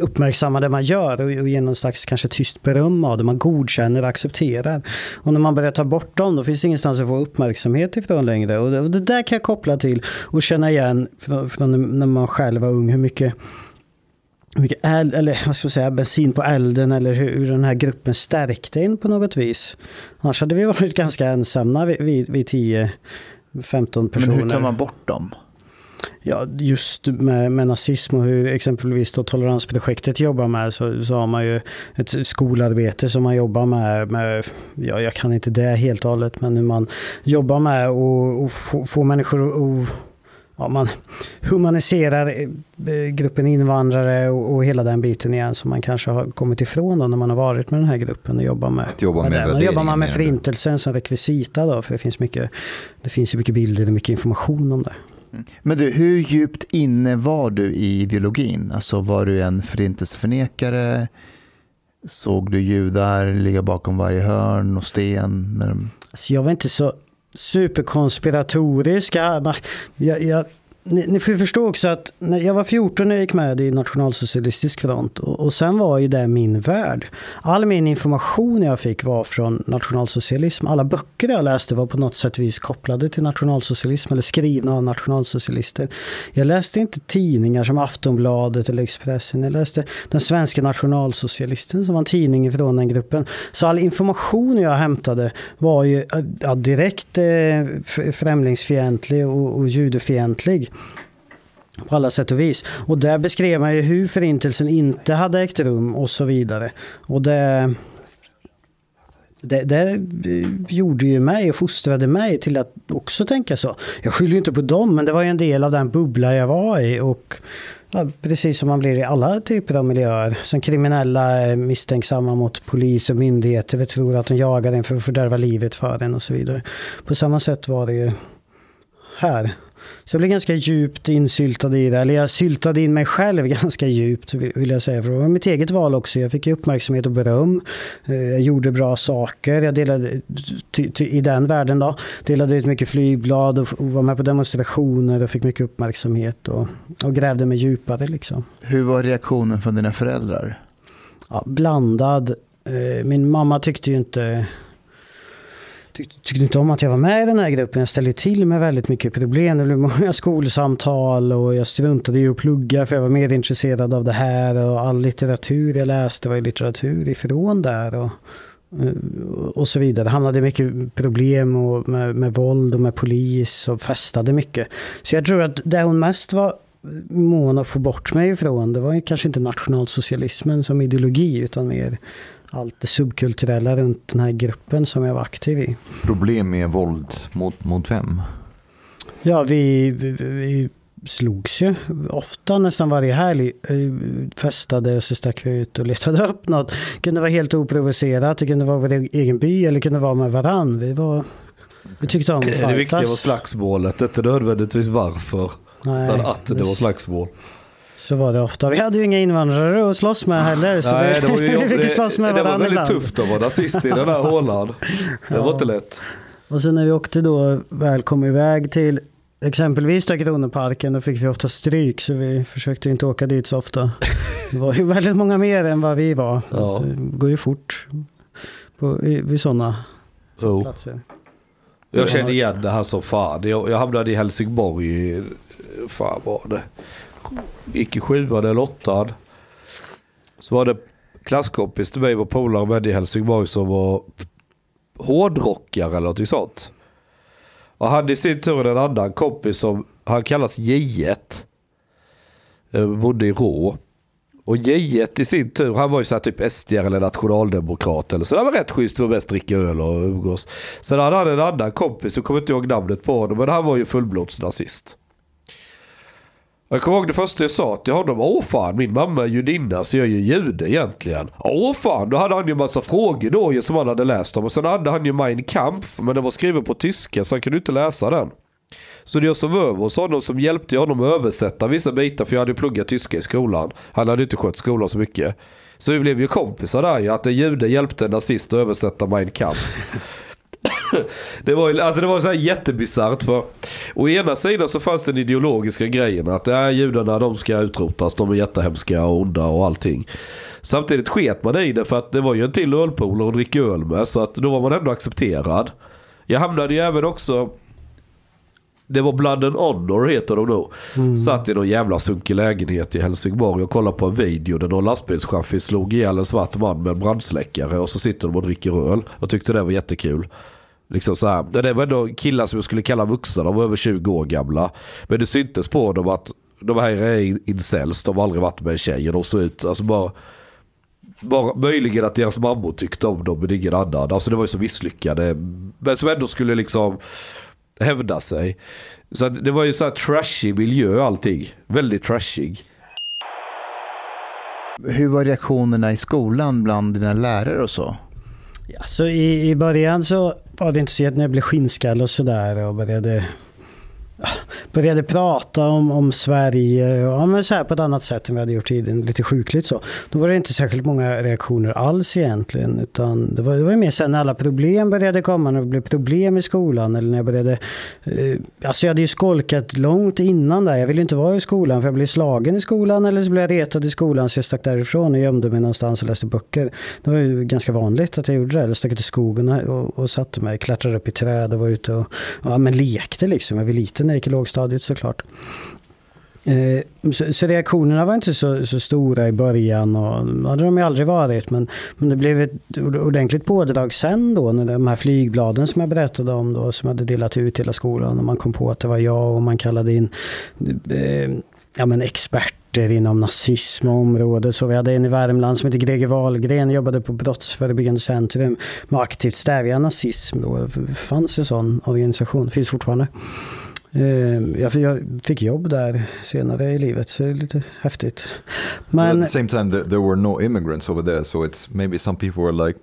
uppmärksammar det man gör och, och ger någon slags kanske tyst beröm av det. Man godkänner och accepterar. Och när man börjar ta bort dem då finns det ingenstans att få uppmärksamhet ifrån längre. Och det, och det där kan jag koppla till och känna igen från, från när man själv var ung hur mycket mycket eld, eller vad ska jag säga, bensin på elden eller hur, hur den här gruppen stärkte in på något vis. Annars hade vi varit ganska ensamma vid, vid 10-15 personer. Men hur tar man bort dem? Ja, just med, med nazism och hur exempelvis då toleransprojektet jobbar med så, så har man ju ett skolarbete som man jobbar med, med ja, jag kan inte det helt och hållet, men hur man jobbar med att få, få människor att ja, man humaniserar eh, gruppen invandrare och, och, hela den biten igen som man kanske har kommit ifrån då när man har varit med den här gruppen och jobbar med. Att jobba med, med den. jobbar man med förintelsen som rekvisita då, för det finns mycket, det finns ju mycket bilder och mycket information om det. Mm. Men du, hur djupt inne var du i ideologin? Alltså var du en förintelseförnekare? Såg du judar ligga bakom varje hörn och sten? Alltså jag var inte så superkonspiratoriska. Jag, jag, ni, ni får förstå också att när jag var 14 när jag gick med i Nationalsocialistisk front och, och sen var ju det min värld. All min information jag fick var från nationalsocialism. Alla böcker jag läste var på något sätt vis kopplade till nationalsocialism eller skrivna av nationalsocialister. Jag läste inte tidningar som Aftonbladet eller Expressen. Jag läste Den svenska nationalsocialisten som var en tidning från den gruppen. Så all information jag hämtade var ju ja, direkt eh, främlingsfientlig och, och judefientlig på alla sätt och vis. Och där beskrev man ju hur förintelsen inte hade ägt rum och så vidare. Och det, det, det gjorde ju mig och fostrade mig till att också tänka så. Jag skyller inte på dem, men det var ju en del av den bubbla jag var i. Och ja, precis som man blir i alla typer av miljöer. Som kriminella är misstänksamma mot polis och myndigheter och tror att de jagar en för att fördärva livet för en och så vidare. På samma sätt var det ju här. Så jag blev ganska djupt insyltad i det. Eller jag syltade in mig själv ganska djupt vill jag säga. För det var mitt eget val också. Jag fick uppmärksamhet och beröm. Eh, jag gjorde bra saker. Jag delade i den världen då. Delade ut mycket flygblad och var med på demonstrationer och fick mycket uppmärksamhet. Och, och grävde mig djupare liksom. Hur var reaktionen från dina föräldrar? Ja, blandad. Eh, min mamma tyckte ju inte tyckte, tyckte inte om att jag var med i den här gruppen. Jag ställde till med väldigt mycket problem. Det blev många skolsamtal och jag struntade i att plugga för jag var mer intresserad av det här. Och all litteratur jag läste var litteratur ifrån där. Och, eh, och så vidare. Hamnade mycket problem och med, med våld och med polis och festade mycket. Så jag tror att det hon mest var mån att få bort mig ifrån, det var kanske inte nationalsocialismen som ideologi utan mer allt det subkulturella runt den här gruppen som jag var aktiv i. Problem med våld mot, mot vem? Ja, vi, vi, vi slogs ju ofta, nästan varje helg. Festade och så stack vi ut och letade upp något. Det kunde vara helt oprovocerat, det kunde vara vår egen by eller det kunde vara med varann. Vi, var, vi tyckte om att Det viktiga var slagsmålet, inte nödvändigtvis varför. Nej, utan att det var slagsmål. Så var det ofta. Vi hade ju inga invandrare att slåss med heller. Så Nej, vi, det var ju vi fick slåss med Det var väldigt ibland. tufft att vara nazist i den här hålan. Det var inte lätt. Och sen när vi åkte då, väl kom iväg till exempelvis Kronoparken, då fick vi ofta stryk så vi försökte inte åka dit så ofta. Det var ju väldigt många mer än vad vi var. Ja. Det går ju fort på, i, vid sådana Så. platser. Jag kände igen det här som fan. Jag, jag hamnade i Helsingborg, fan var det? Gick i sjuan eller åttan. Så var det klasskompis till mig, var polare med i Helsingborg som var hårdrockare eller något sånt. Och han i sin tur en annan kompis som, han kallas J1. Eh, bodde i Rå. Och J1 i sin tur, han var ju såhär typ SD eller nationaldemokrat eller så. Det var rätt schysst, var mest dricka öl och umgås. Sen hade han en annan kompis, jag kommer inte ihåg namnet på honom, men han var ju fullblodsnazist. Jag kommer ihåg det första jag sa till honom. Åh fan, min mamma är judinna så jag är ju jude egentligen. Åh fan, då hade han ju massa frågor då ju som han hade läst om. Och sen hade han ju Mein Kampf, men den var skriven på tyska så han kunde inte läsa den. Så det jag sov över hos honom som hjälpte honom att översätta vissa bitar för jag hade ju pluggat tyska i skolan. Han hade inte skött skolan så mycket. Så vi blev ju kompisar där ju, att en jude hjälpte en nazist att översätta Mein Kampf. det var ju alltså det var så här jättebisarrt för å ena sidan så fanns den ideologiska grejen att äh, judarna de ska utrotas, de är jättehemska och onda och allting. Samtidigt sket man i det för att det var ju en till ölpolare att dricka öl med så att då var man ändå accepterad. Jag hamnade ju även också det var Blood and Honor heter de nog. Satt i någon jävla sunkig lägenhet i Helsingborg och kollade på en video där någon lastbilschaffis slog ihjäl en svart man med en brandsläckare och så sitter de och dricker öl. Jag tyckte det var jättekul. Liksom så här. Det var ändå killar som jag skulle kalla vuxna, de var över 20 år gamla. Men det syntes på dem att de här är incels, de har aldrig varit med en tjej och de såg ut, alltså bara bara, möjligen att deras mammor tyckte om dem men ingen annan. Alltså det var ju så misslyckade. Men som ändå skulle liksom hävda sig. Så att det var ju så här trashig miljö allting. Väldigt trashig. Hur var reaktionerna i skolan bland dina lärare och så? Ja, så i, i början så var det inte så att när jag blev skinnskall och sådär och började började prata om, om Sverige ja, men så här på ett annat sätt än vi hade gjort tidigare, lite sjukligt så. Då var det inte särskilt många reaktioner alls egentligen, utan det var, det var mer sen när alla problem började komma, när det blev problem i skolan eller när jag började... Eh, alltså jag hade ju skolkat långt innan där, jag ville inte vara i skolan för jag blev slagen i skolan eller så blev jag retad i skolan så jag stack därifrån och gömde mig någonstans och läste böcker. Det var ju ganska vanligt att jag gjorde det, eller stack ut i skogen och, och satte mig, klättrade upp i träd och var ute och ja, men lekte liksom. Jag var liten när jag gick i lågstadiet såklart. Eh, så, så reaktionerna var inte så, så stora i början och det hade de ju aldrig varit. Men, men det blev ett ordentligt pådrag sen då när de här flygbladen som jag berättade om då som hade delat ut hela skolan och man kom på att det var jag och man kallade in eh, ja, men experter inom nazism och området. Så vi hade en i Värmland som heter Greger Wahlgren, jobbade på Brottsförebyggande centrum med aktivt stävja nazism. Då. Det fanns en sån organisation, finns fortfarande. Ehm, jag fick jobb där senare i livet, så det är lite häftigt. Men, at the same time, there were no immigrants over there, so it's maybe some people were like,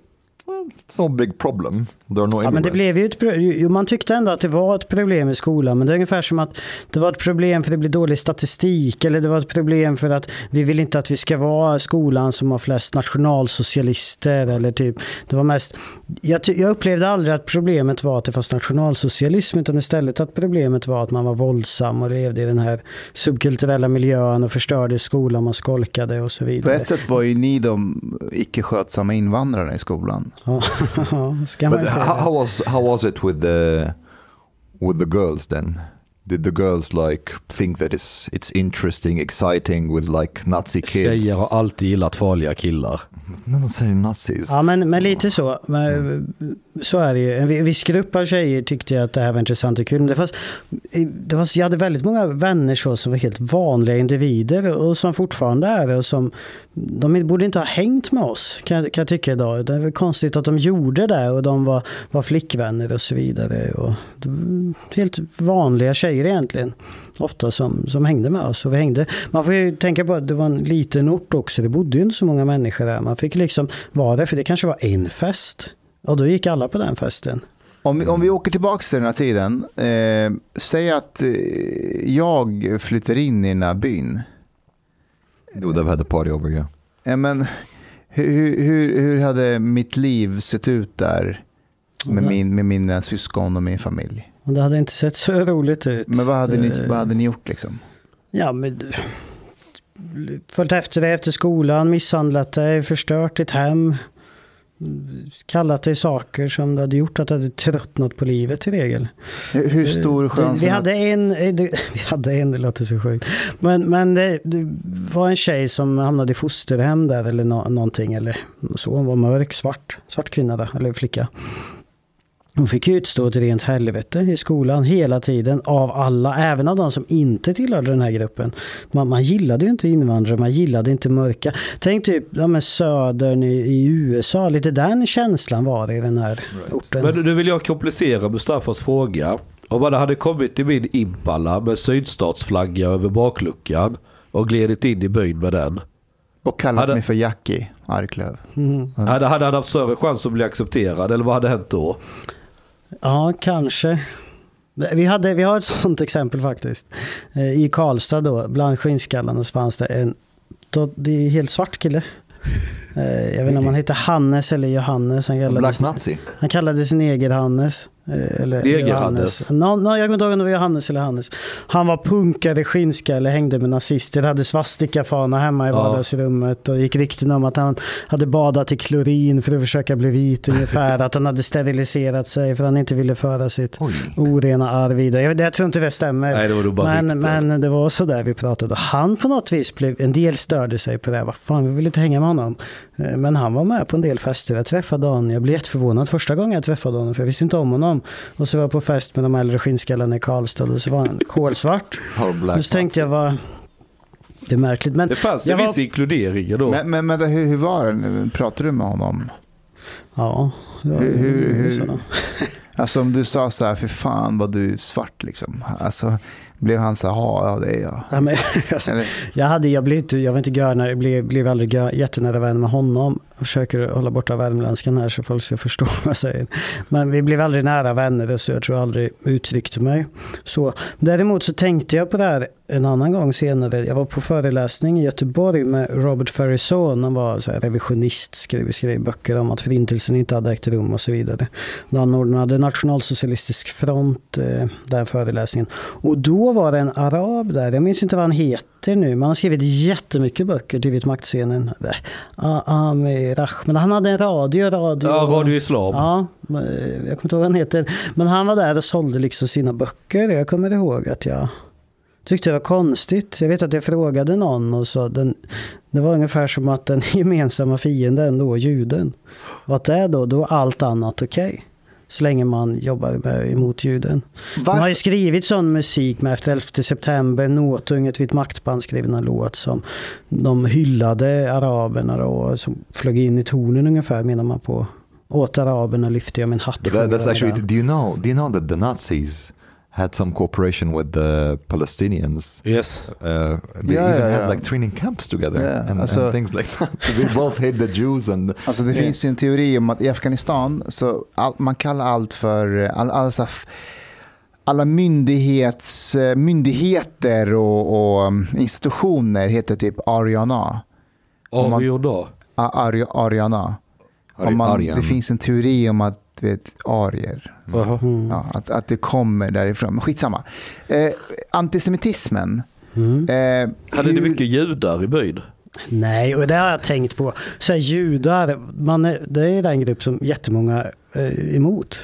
it's no big problem. There are no. Ja, men det blev ju ett, jo, man tyckte ändå att det var ett problem i skolan, men det är ungefär som att det var ett problem för att det blir dålig statistik, eller det var ett problem för att vi vill inte att vi ska vara skolan som har flest nationalsocialister, eller typ, det var mest, jag, jag upplevde aldrig att problemet var att det fanns nationalsocialism, utan istället att problemet var att man var våldsam och levde i den här subkulturella miljön och förstörde skolan, man skolkade och så vidare. På ett sätt var ju ni de icke skötsamma invandrarna i skolan. Ja, ska man But säga. how, how was how was it with the with the girls then? Did the girls like think that it's it's interesting, exciting with like Nazi kids? Tjejer har alltid gillat farliga killar. Not necessarily Nazis. Ja, men, men lite så. Men, så är det ju. En viss grupp av tjejer tyckte att det här var intressant och kul. Men det fanns, det var, jag hade väldigt många vänner så som var helt vanliga individer och som fortfarande är det. Och som, de borde inte ha hängt med oss, kan, kan jag tycka idag. Det är konstigt att de gjorde det och de var, var flickvänner och så vidare. Och, helt vanliga tjejer egentligen. Ofta som, som hängde med oss. Och vi hängde. Man får ju tänka på att det var en liten ort också. Det bodde ju inte så många människor där. Man fick liksom vara där, för det kanske var en fest. Och då gick alla på den festen. Om, om vi åker tillbaka till den här tiden. Eh, säg att eh, jag flyttar in i den här byn. You would have had a party over. Eh, men, hur, hur, hur hade mitt liv sett ut där med, min, med mina syskon och min familj? Och det hade inte sett så roligt ut. Men vad hade, ni, Eh, vad hade ni gjort liksom? Ja, men... Följt efter dig efter skolan, misshandlat dig, förstört ditt hem. Kallat dig saker som du hade gjort att du hade tröttnat på livet i regel. Hur, hur stor chans? Vi hade en, eh, vi hade en, det låter så sjukt. Men, men det, det var en tjej som hamnade i fosterhem där eller nå, någonting. Eller så, hon var mörk, svart, svart kvinna där, eller flicka. Hon fick utstå ett rent helvete i skolan hela tiden av alla, även av de som inte tillhörde den här gruppen. Man, man gillade ju inte invandrare, man gillade inte mörka. Tänk typ ja, men södern i, i USA, lite den känslan var det i den här orten. Men nu vill jag komplicera Mustafas fråga. Om man hade kommit i min Impala med sydstatsflagga över bakluckan och glidit in i byn med den. Och kallat hade- mig för Jackie Arklöv. Mm. Hade, hade han haft större chans att bli accepterad eller vad hade hänt då? Ja, kanske. Vi, hade, vi har ett sånt exempel faktiskt. Eh, I Karlstad då, bland skinnskallarna så fanns det en då, det är helt svart kille. Eh, Jag vet inte om han heter Hannes eller Johannes. Han Black kallades, Nazi. han kallades Neger-Hannes. eh, Eller Neger-Hannes. Johannes. Nå, nå, jag kommer inte ihåg om det var Johannes eller Hannes. Han var punkare, skinnskalle, hängde med nazister, hade svastikafana hemma i Ja. vardagsrummet. Och gick rykten om att han hade badat i klorin för att försöka bli vit ungefär. att han hade steriliserat sig för att han inte ville föra sitt Oj. orena arv vidare. Jag, jag tror inte det stämmer. Nej, det men, rykten. men det var så där vi pratade. Han på något vis blev, en del störde sig på det. Vad fan, vi vill inte hänga med honom. Eh, Men han var med på en del fester. Jag träffade honom. Jag blev jätteförvånad första gången jag träffade honom. För jag visste inte om honom. Och så var jag på fest med de äldre skinnskallarna i Karlstad. Och så var han kolsvart. Och så tänkte jag, vad... Det är märkligt. Men Det fanns jag en var- viss inkludering då. Men, men, men hur, hur var det? nu? Pratade du med honom? Ja, var- Hur- hur- hur- så. Alltså om du sa så här, för fan vad du är svart liksom. Alltså blev han så här, ja ja, det är jag. Ja, men, alltså, Jag, hade, jag, blev inte, jag var inte görnare, jag blev, blev aldrig jättenära vän med honom. Jag försöker hålla borta värmländskan här så folk ska förstå vad jag säger. Men vi blev aldrig nära vänner så jag tror jag aldrig uttryckte mig. Så, däremot så tänkte jag på det här en annan gång senare. Jag var på föreläsning i Göteborg med Robert Ferrison. Han var så här revisionist, skrev, skrev böcker om att förintelsen inte hade ägt rum och så vidare. Han anordnade Nationalsocialistisk front, eh, den föreläsningen. Och då var det en arab där, jag minns inte vad han heter nu, men han har skrivit jättemycket böcker till vitmaktscenen. Amir Ahmed, han hade en radio, radio. Ja, Radio Islam. Ja, eh, jag kommer inte ihåg vad han heter. Men han var där och sålde liksom sina böcker. Jag kommer ihåg att jag tyckte det var konstigt. Jag vet att jag frågade någon och sa den, det var ungefär som att den gemensamma fienden då, juden. Att det då, då allt annat okej. Så länge man jobbar med, emot juden. De har ju varför, skrivit sån musik med efter 11 september, Nåtunget vid ett maktband skrev en låt som de hyllade araberna då, som flög in i tornen ungefär menar man på. Åt araberna lyfte jag min hatt. That, that's actually. Do you know? Do you know that the Nazis had some cooperation with the Palestinians? Yes. Uh, they Yeah, even yeah, had yeah. like training camps together Yeah, and, also- and things like that. they both hate the Jews and alltså det finns ju en teori om att i Afghanistan så all, man kallar allt för all, all, f- alla myndighets, eh, myndigheter och, och um, institutioner heter typ Ariana. Avgjord då? Ariana. Om man, Aryan. det finns en teori om att du vet, arier. Mm. ja, att, att det kommer därifrån. Men skitsamma. Eh, antisemitismen. Mm. Eh, Hade ni hur- mycket judar i byn? Nej, och det har jag tänkt på. Så här, judar, man är, det är den grupp som jättemånga är emot.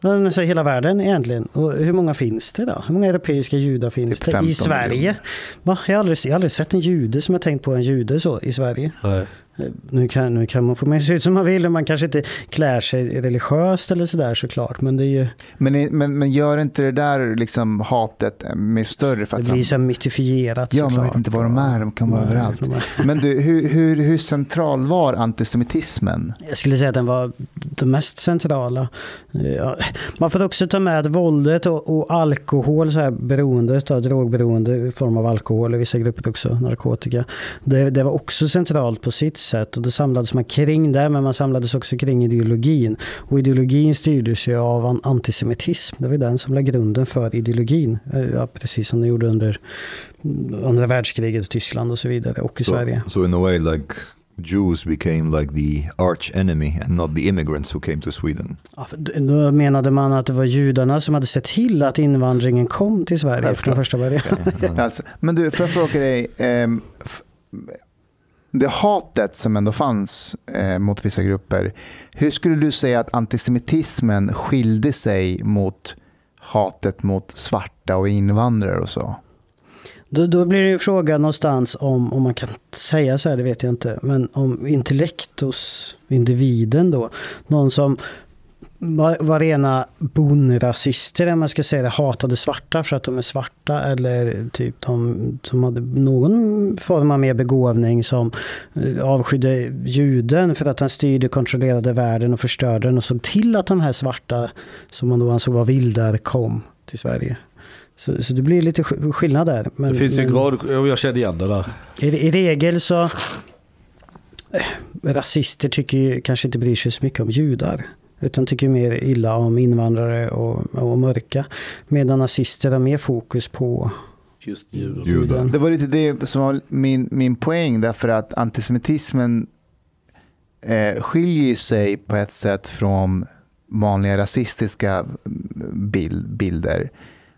Men så här, hela världen egentligen. Och hur många finns det då? Hur många europeiska judar finns Typ det 15 i Sverige? Va? Jag, har aldrig, jag har aldrig sett en jude som har tänkt på en jude så i Sverige. Nej. Eh, Nu kan, nu kan man få med sig ut som man vill och man kanske inte klär sig religiöst eller sådär såklart. Men det, är ju, Men, men, men gör inte det där liksom hatet med större? För det att blir så mytifierat Ja, man vet inte var de är, de kan vara Nej, överallt. är- Men du, hur, hur, hur central var antisemitismen? Jag skulle säga att den var det mest centrala. Ja, Man får också ta med att våldet och, och alkohol, så här beroendet av drogberoende i form av alkohol, i vissa grupper också narkotika. Det, det var också centralt på sitt sätt och då samlades man kring det, men man samlades också kring ideologin. Och ideologin styrdes ju av an- antisemitism. Det var den som lade grunden för ideologin. Eh, Ja, precis som det gjorde under mm, andra världskriget i Tyskland och så vidare och i so, Sverige. so in a way, like Jews became like the arch enemy and not the immigrants who came to Sweden. Ja, Då menade man att det var judarna som hade sett till att invandringen kom till Sverige från första början. Alltså, men du, får jag fråga dig. f- det hatet som ändå fanns eh, mot vissa grupper. Hur skulle du säga att antisemitismen skilde sig mot hatet mot svarta och invandrare och så? Då, då blir det ju fråga någonstans om, om man kan säga så här, det vet jag inte, men om intellekt hos individen då. Någon som var, var rena bonrasister, om man ska säga det, hatade svarta för att de är svarta eller typ de som hade någon form av mer begåvning som eh, avskydde juden för att han styrde, kontrollerade världen och förstörde den och såg till att de här svarta som man då ansåg var vildar kom till Sverige. Så, så det blir lite sk- skillnad där. Men, Det finns ju men- grad, ja, jag känner igen det där. i, I regel så... eh, Rasister tycker ju kanske inte bryr sig så mycket om judar. Utan tycker mer illa om invandrare och, och mörka. Medan nazister har mer fokus på Just judar. juden. Det var lite det som var min, min poäng därför att antisemitismen eh, skiljer sig på ett sätt från vanliga rasistiska bild, bilder.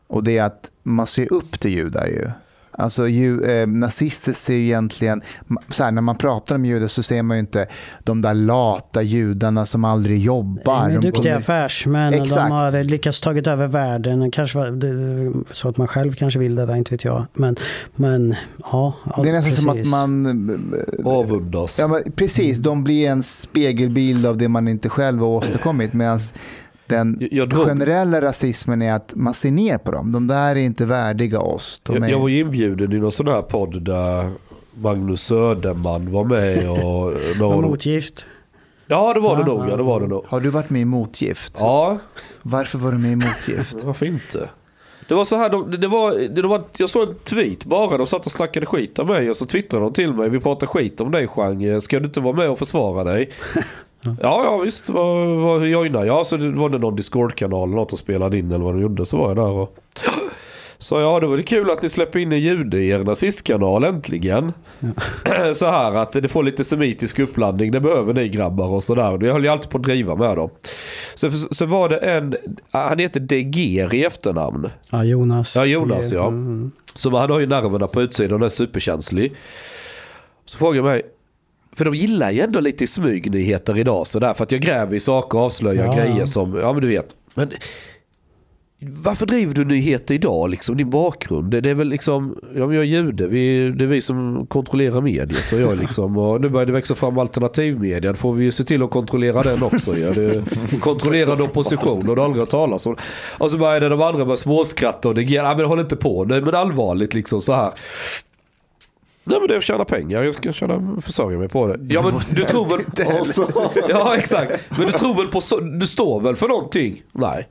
Och det är att man ser upp till judar ju. Alltså ju, eh, nazister ser ju egentligen, så här, när man pratar om judar så ser man ju inte de där lata judarna som aldrig jobbar. De är duktiga affärsmän de har lyckats tagit över världen. Kanske var det, så att man själv kanske vill det där, inte vet jag. Men, men ja, ja Det är nästan som att precis. man Avundas. Ja, precis, de blir en spegelbild av det man inte själv har åstadkommit. Medan den Jag- jag drog- generella rasismen är att man ser ner på dem. De där är inte värdiga oss. De är... Jag, jag var ju inbjuden i någon sån här podd där Magnus Söderman var med och någon... motgift. Ja det var det nog, ja det var det nog. Har du varit med i Motgift? Ja, Varför var du med i Motgift? varför inte? Det var så här, de, det var, det var, jag såg en tweet bara, de satt och snackade skit om mig och så twittrade de till mig, vi pratar skit om dig Chang, ska du inte vara med och försvara dig? Ja, ja visst, vad, vad joina jag? Så det var det någon Discord-kanal eller något och spelade in eller vad de gjorde, så var jag där och så ja, det var det kul att ni släpper in en jude i er nazistkanal äntligen. Så här att det får lite semitisk uppladdning, det behöver ni grabbar och sådär. Jag höll ju alltid på att driva med dem. Så, så var det en, han heter Deger i efternamn. Ja, Jonas. Ja, Jonas, ja. Mm. Så han har ju nerverna på utsidan och är superkänslig. Så frågar jag mig, för de gillar ju ändå lite smygnyheter idag sådär. För att jag gräver i saker och avslöjar Ja. grejer som, ja men du vet. Men varför driver du nyheter idag liksom? Din bakgrund? Det, det är väl liksom, ja jag är jude, vi, det är vi som kontrollerar media. Så jag liksom, och nu börjar det växa fram alternativmedia. Då får vi ju se till att kontrollera den också. Ja. Det, kontrollerad opposition och det har aldrig hört talas om. Och så började de andra med småskratta och det, ja men håll inte på nu. Men allvarligt liksom så här. Nej men det är att tjäna pengar, jag ska tjäna, försörja mig på det. Ja men du tror väl... Ja exakt. Men du tror väl på, så- du står väl för någonting? Nej.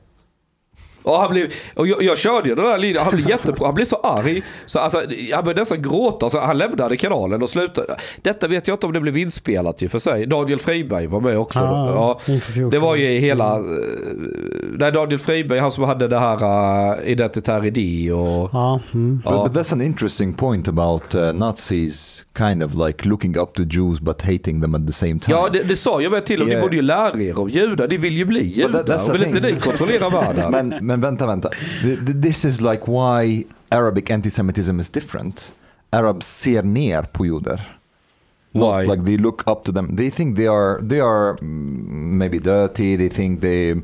Och, han blev, och jag, jag körde ju den där linjen, han blev jättebra, han blev så arg. Så alltså, han började nästan gråta, så han lämnade kanalen och slutade. Detta vet jag inte om det blev inspelat och för sig. Daniel Friberg var med också. Ah, ja, inför 14. det var ju hela... eh, Nej, Daniel Friberg, han som hade det här uh, identitär idé och... Ja, mm. Ja. But, but that's an interesting point about uh, Nazis kind of like looking up to Jews but hating them at the same time. Ja, det, det sa jag med till. Ni Yeah. borde ju lära er om judar. Ni vill ju bli judar. that- vill inte ni kontrollera världen? men, men vänta, vänta. Th- th- This is like why Arabic antisemitism is different. Arabs ser ner på judar. Not Why? like they look up to them. They think they are they are mm, maybe dirty. They think they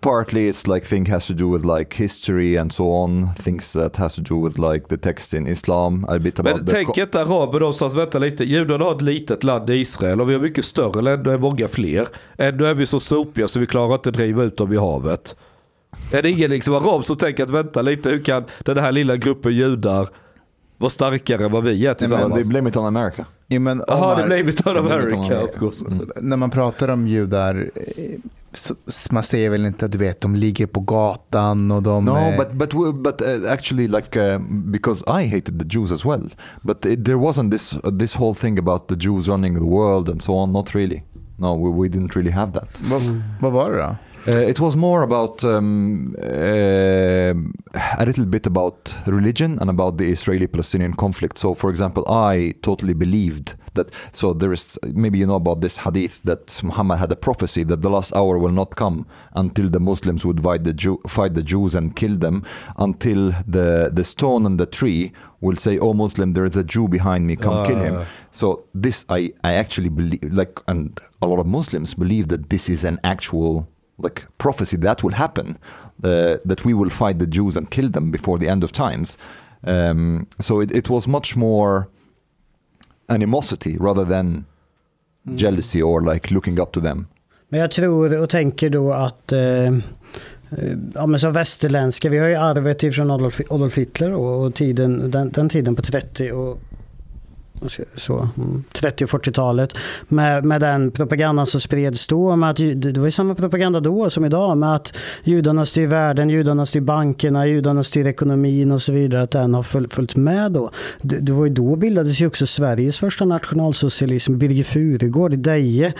partly it's like thing has to do with like history and so on. Things that has to do with like the text in Islam. A bit about Men tänk ett araber någonstans, vänta lite. Judarna har ett litet land i Israel och vi har mycket större länder, är många fler. Ändå är vi så sopiga så vi klarar inte att driva ut dem i havet. Är det ingen liksom arab som tänker att vänta lite, hur kan den här lilla gruppen judar vara starkare än vad vi är So they tillsammans? blame it on America. Jo, men Omar, det blev it on it on America. Course. Mm. när man pratar om judar, eh, så, man säger väl inte att du vet, de ligger på gatan och de... No, eh, but but w- but uh, actually, like uh, because I hated the Jews as well, but it, there wasn't this uh, this whole thing about the Jews running the world and so on. Not really. No, we, we didn't really have that. vad, vad var det då? Uh, it was more about um, uh, a little bit about religion and about the Israeli-Palestinian conflict. So, for example, I totally believed that so there is maybe you know about this hadith that Muhammad had a prophecy that the last hour will not come until the Muslims would fight the Jew, fight the Jews and kill them until the the stone on the tree will say oh Muslim there is a Jew behind me come kill him Ah. so this I I actually believe like and a lot of Muslims believe that this is an actual like prophecy that will happen uh, that we will fight the Jews and kill them before the end of times. Um, so it, it was much more animosity rather than jealousy or like looking up to them. Men jag tror och tänker då att eh, eh, Ja men som västerländska, vi har ju arvet ifrån Adolf, Adolf Hitler och, och tiden, den, den tiden på 30 och och så- 30 och 40-talet med, med den propagandan som spreds då. Med att, det var ju samma propaganda då som idag med att judarna styr världen, judarna styr bankerna, judarna styr ekonomin och så vidare. Att den har föl- följt med då. Det, det var ju då bildades ju också Sveriges första nationalsocialism. Birger Furugård i Deje,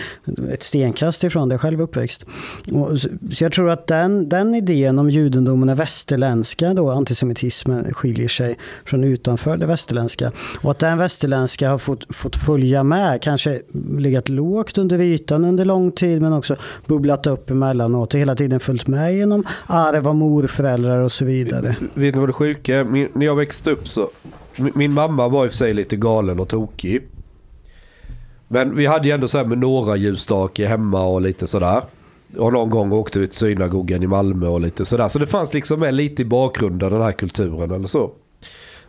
ett stenkast ifrån där jag själv uppväxt. Och, så, så jag tror att den, den idén om judendomen, är västerländska då, antisemitismen skiljer sig från utanför det västerländska. Och att den västerländska har fått, fått följa med, kanske legat lågt under ytan under lång tid men också bubblat upp emellanåt och hela tiden följt med genom arv av morföräldrar och så vidare. Vet ni vad det sjuka är? Min, när jag växte upp så... Min, min mamma var i och för sig lite galen och tokig. Men vi hade ju ändå så här med några ljusstake hemma och lite sådär. Och någon gång åkte vi till synagogan i Malmö och lite sådär. Så det fanns liksom med lite i bakgrunden den här kulturen eller så.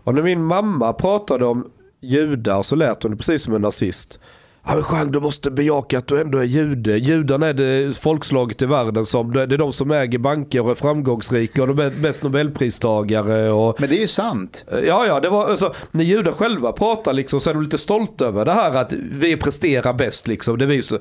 Och när min mamma pratade om judar så lät hon precis som en nazist. Ja men Jean, du måste bejaka att du ändå är jude. Judarna är det folkslaget i världen som, det är de som äger banker och är framgångsrika och de är bäst nobelpristagare och Men det är ju sant. Ja, ja, det var alltså, när judar själva pratar liksom så är de lite stolta över det här att vi presterar bäst liksom. Det är, vi så,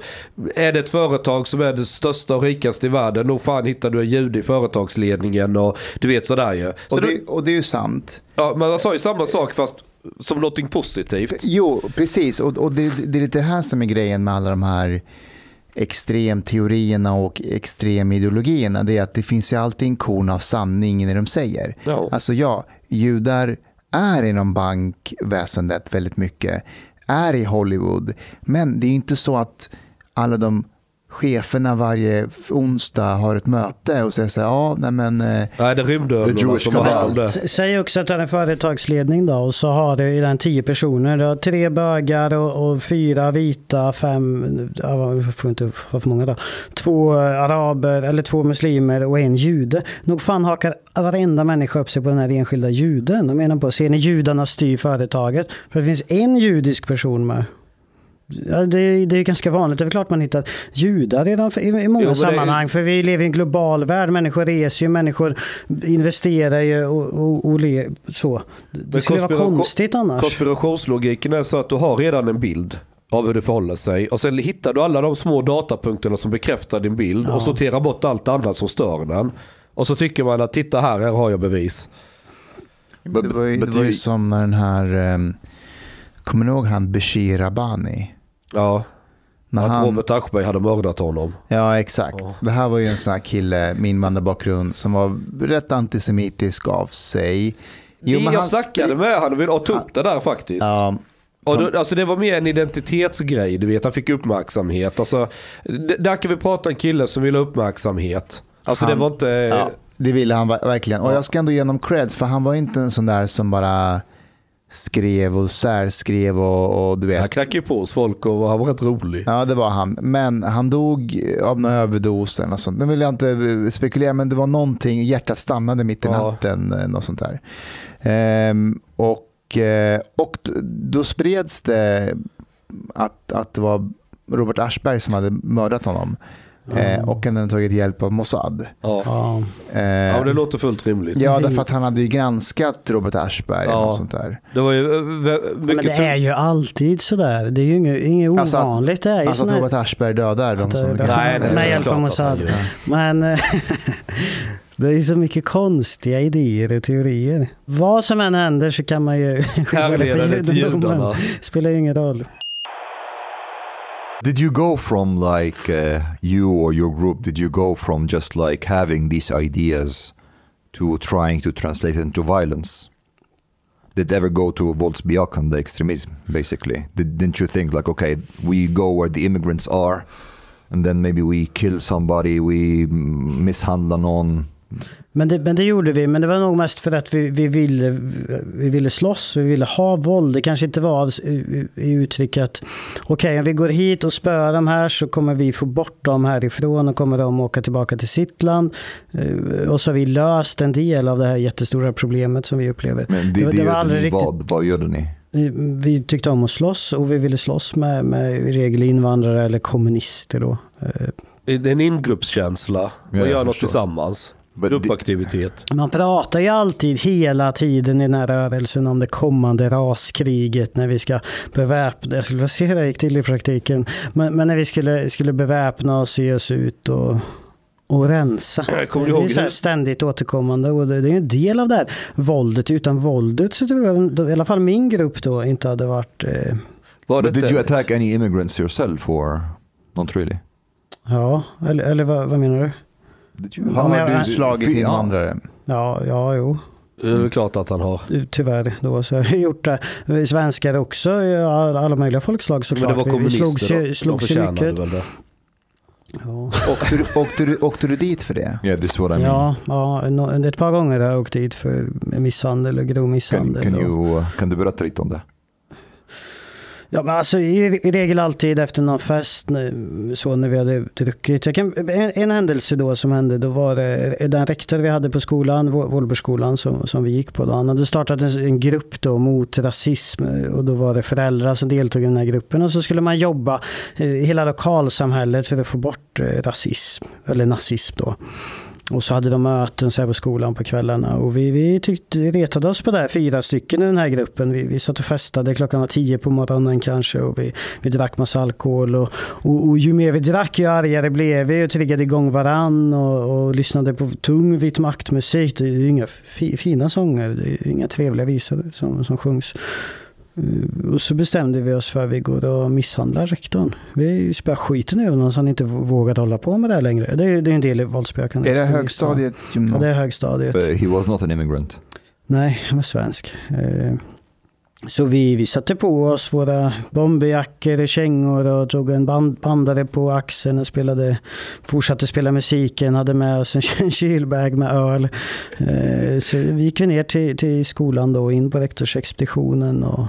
är det ett företag som är det största och rikaste i världen, nog fan hittar du en jude i företagsledningen och du vet sådär ju. Så Och det, det, och det är ju sant. ja, men man sa ju samma sak fast som någonting positivt. Jo, precis. Och, och det, det är lite det här som är grejen med alla de här extremteorierna och extremideologierna. Det är att det finns ju alltid en korn av sanning i det de säger. Ja. Alltså ja, judar är inom bankväsendet väldigt mycket, är i Hollywood, men det är inte så att alla de cheferna varje onsdag har ett möte och säger så här, ja, nej men, eh, Nej, det Jewish som har om det. Säg också att det är en företagsledning då och så har du i den tio personer. Du har tre bögar och, och fyra vita, fem, ja, jag får inte ha för många då. Två araber eller två muslimer och en jude. Nog fan hakar varenda människa upp sig på den här enskilda juden. Jag menar på, ser ni judarna styr företaget? För det finns en judisk person med. Ja, det, är, det är ganska vanligt. Det är väl klart man hittar judar redan för- i, i många Jo, det är- sammanhang. För vi lever i en global värld. Människor reser ju, människor investerar ju och, och, och le, så. Det Men skulle vara konstigt annars. Konspirationslogiken är så att du har redan en bild av hur det förhåller sig. Och sen hittar du alla de små datapunkterna som bekräftar din bild Ja. och sorterar bort allt annat som stör den. Och så tycker man att titta här, här har jag bevis. Det var ju, det var ju som när den här, um, kommer ni ihåg han Bashir Abani? Ja, När att han, Robert Aschberg hade mördat honom. Ja, exakt. Ja. Det här var ju en sån här kille med invandrarbakgrund som var rätt antisemitisk av sig. Jo, men jag han snackade med honom och tog upp det där faktiskt. Ja, Och då, alltså det var mer en identitetsgrej, du vet. Han fick uppmärksamhet. Alltså, där kan vi prata en kille som vill ha uppmärksamhet. Alltså Han- det var inte... ja, det ville han ver- verkligen. Och jag ska ändå ge honom creds för han var inte en sån där som bara skrev och särskrev och, och du Han vet. knackade ju på hos folk och han var rätt rolig. Ja, det var han. Men han dog av någon överdos eller något sånt. Nu vill jag inte eh, spekulera, men det var någonting. Hjärtat stannade mitt i Ja. natten. eh, Något sånt där. Ehm, och, eh, och då spreds det att, att det var Robert Aschberg som hade mördat honom. Eh, och han hade tagit hjälp av Mossad. Ja. Ja. Eh, ja, det låter fullt rimligt. ja, därför att han hade ju granskat Robert Aschberg. Ja. Och sånt där. Det var ju eh, Men det är ju alltid sådär. Det är ju inget, inget Alltså att- ovanligt. Det är Alltså att Robert Aschberg dödar de som... det- Nej, nej, med hjälp av Mossad. Men det är så mycket konstiga idéer och teorier. Vad som än händer så kan man ju skylla det till judendomen. judarna. Spelar ju ingen roll. Did you go from like uh, you or your group? Did you go from just like having these ideas to trying to translate it into violence? did ever go to Volksbjörk and the extremism basically? Did, didn't you think like okay, we go where the immigrants are and then maybe we kill somebody, we mishandle någon? Men det, men det gjorde vi, men det var nog mest för att vi, vi, ville, vi ville slåss, vi ville ha våld. Det kanske inte var av, i, i uttryck att okej, okay, om vi går hit och spöar de här så kommer vi få bort dem härifrån och kommer de åka tillbaka till sitt land. Eh, och så har vi löst en del av det här jättestora problemet som vi upplever. Men det, det, det, var aldrig riktigt... vad? Vad gjorde ni? Vi tyckte om att slåss och vi ville slåss med, med i regel invandrare eller kommunister. Då. Eh, det är en ingruppskänsla. Man ja, gör något tillsammans. Gruppaktivitet. Man pratar ju alltid hela tiden i den här rörelsen om det kommande raskriget när vi ska beväpna, jag skulle se hur det gick till i praktiken, men, men när vi skulle, skulle beväpna oss, ge oss ut och och rensa. det är så ständigt återkommande och det, är en del av det här våldet. Utan våldet så tror jag, i alla fall min grupp då, inte hade varit... Eh... Var det did you attack any immigrants yourself or not really? Ja, eller, eller vad, vad menar du? Har du slagit invandrare? Ja, ja, jo. Det är klart att han har. Tyvärr, då så har jag gjort det. Svenskar också, alla möjliga folkslag såklart. Men det var kommunister, vi slogs, de förtjänade väl det? Ja. Åkte, du, åkte, du, åkte du dit för det? Yeah, this what I mean. Ja, ja, ett par gånger har jag åkt dit för misshandel och grov misshandel. Kan, kan, you, kan du berätta lite om det? Ja, men alltså i, i regel alltid efter någon fest, så när vi hade druckit. Jag kan, en, en händelse då som hände, då var det den rektor vi hade på skolan, Vålbergsskolan som, som vi gick på då. Han hade startat en, en, grupp då mot rasism och då var det föräldrar som deltog i den här gruppen och så skulle man jobba eh, i hela lokalsamhället för att få bort eh, rasism, eller nazism då. Och så hade de möten så här på skolan på kvällarna. Och vi, vi tyckte, retade oss på det här, fyra stycken i den här gruppen. Vi, vi satt och festade, klockan var tio på morgonen kanske. Och vi, vi drack massa alkohol. Och, och, och ju mer vi drack, ju argare blev vi. Och triggade igång varann. Och, och lyssnade på tung vit maktmusik. Det är ju inga fi, fina sånger. Det är inga trevliga visor som, som sjungs. Eh, och så bestämde vi oss för att vi går och misshandlar rektorn. Vi spöar skiten ur honom så han inte vågar hålla på med det längre. Det är, det är en del i våldsspökande. Är det högstadiet? Ja, det är högstadiet. But he was not an immigrant? Nej, han var svensk. Eh, så vi, vi satte på oss våra bomberjackor och kängor och drog en band, bandare på axeln och spelade, fortsatte spela musiken, hade med oss en kylbag med öl. Eh, så vi gick ner till, till skolan då, in på rektorsexpeditionen och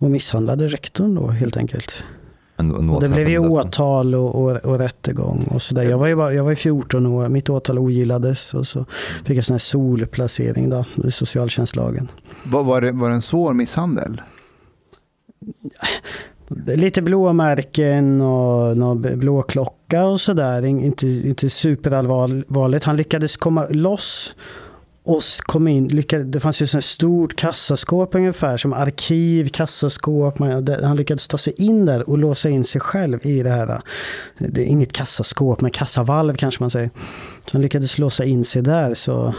och misshandlade rektorn då helt enkelt. And, och det blev ju åtal och, och, och rättegång och sådär. Jag var ju bara, jag var 14 år, mitt åtal ogillades och så fick jag sån här solplacering då, i socialtjänstlagen. Var, var, det, var det en svår misshandel? Lite blåmärken och någon blåklocka och sådär. Inte, inte superallvarligt. Han lyckades komma loss och kom in, lyckade, det fanns ju ett stort kassaskåp ungefär, som arkiv, kassaskåp. Man, han lyckades ta sig in där och låsa in sig själv i det här. Eh, det är inget kassaskåp, men kassavalv kanske man säger. Så han lyckades låsa in sig där. så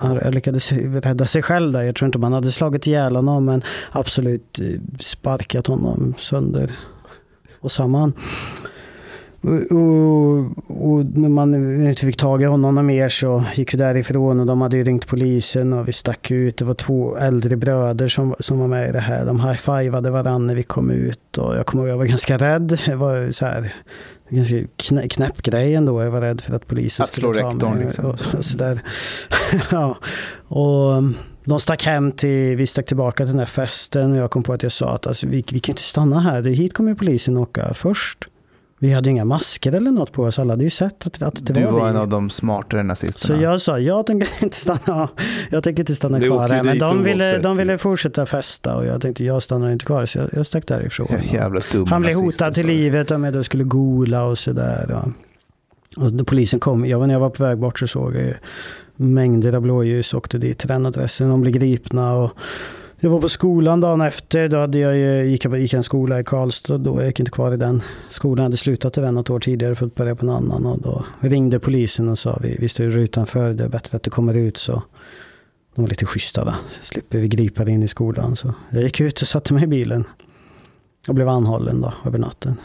han lyckades rädda sig själv där. Jag tror inte man hade slagit ihjäl honom, men absolut eh, sparkat honom sönder och samman. Och, och, när man inte fick tag i honom mer så gick vi därifrån och de hade ju ringt polisen och vi stack ut. Det var två äldre bröder som, som var med i det här. De high-fivade varandra när vi kom ut och jag kommer ihåg jag var ganska rädd. Jag var så här, ganska knä, knäpp grej ändå. Jag var rädd för att polisen att skulle ta rektorn, mig. Liksom. Och, och så ja. Och um, de stack hem till, vi stack tillbaka till den här festen och jag kom på att jag sa att alltså, vi, vi kan inte stanna här. Hit kommer polisen åka först. Vi hade inga masker eller något på oss. Alla hade ju sett att, att det du var Du var vi. en av de smartare nazisterna. Så jag sa, jag tänker inte stanna, jag tänker inte stanna kvar här. Men de ville, de ville fortsätta festa och jag tänkte, jag stannar inte kvar. Så jag, jag stack därifrån. Jävla dum Han blev hotad till livet om jag då skulle gola och sådär. Och, och polisen kom, jag, när jag var på väg bort så såg jag mängder av blåljus åkte dit till den adressen. De blev gripna och jag var på skolan dagen efter. Då hade jag, gick jag gick en skola i Karlstad. Då jag gick inte kvar i den skolan. Jag hade slutat i den något år tidigare för att börja på en annan. Och då ringde polisen och sa vi, vi står utanför. Det är bättre att du kommer ut. Så de var lite schyssta. Då. Så slipper vi gripa in i skolan. Så jag gick ut och satte mig i bilen. Och blev anhållen då över natten.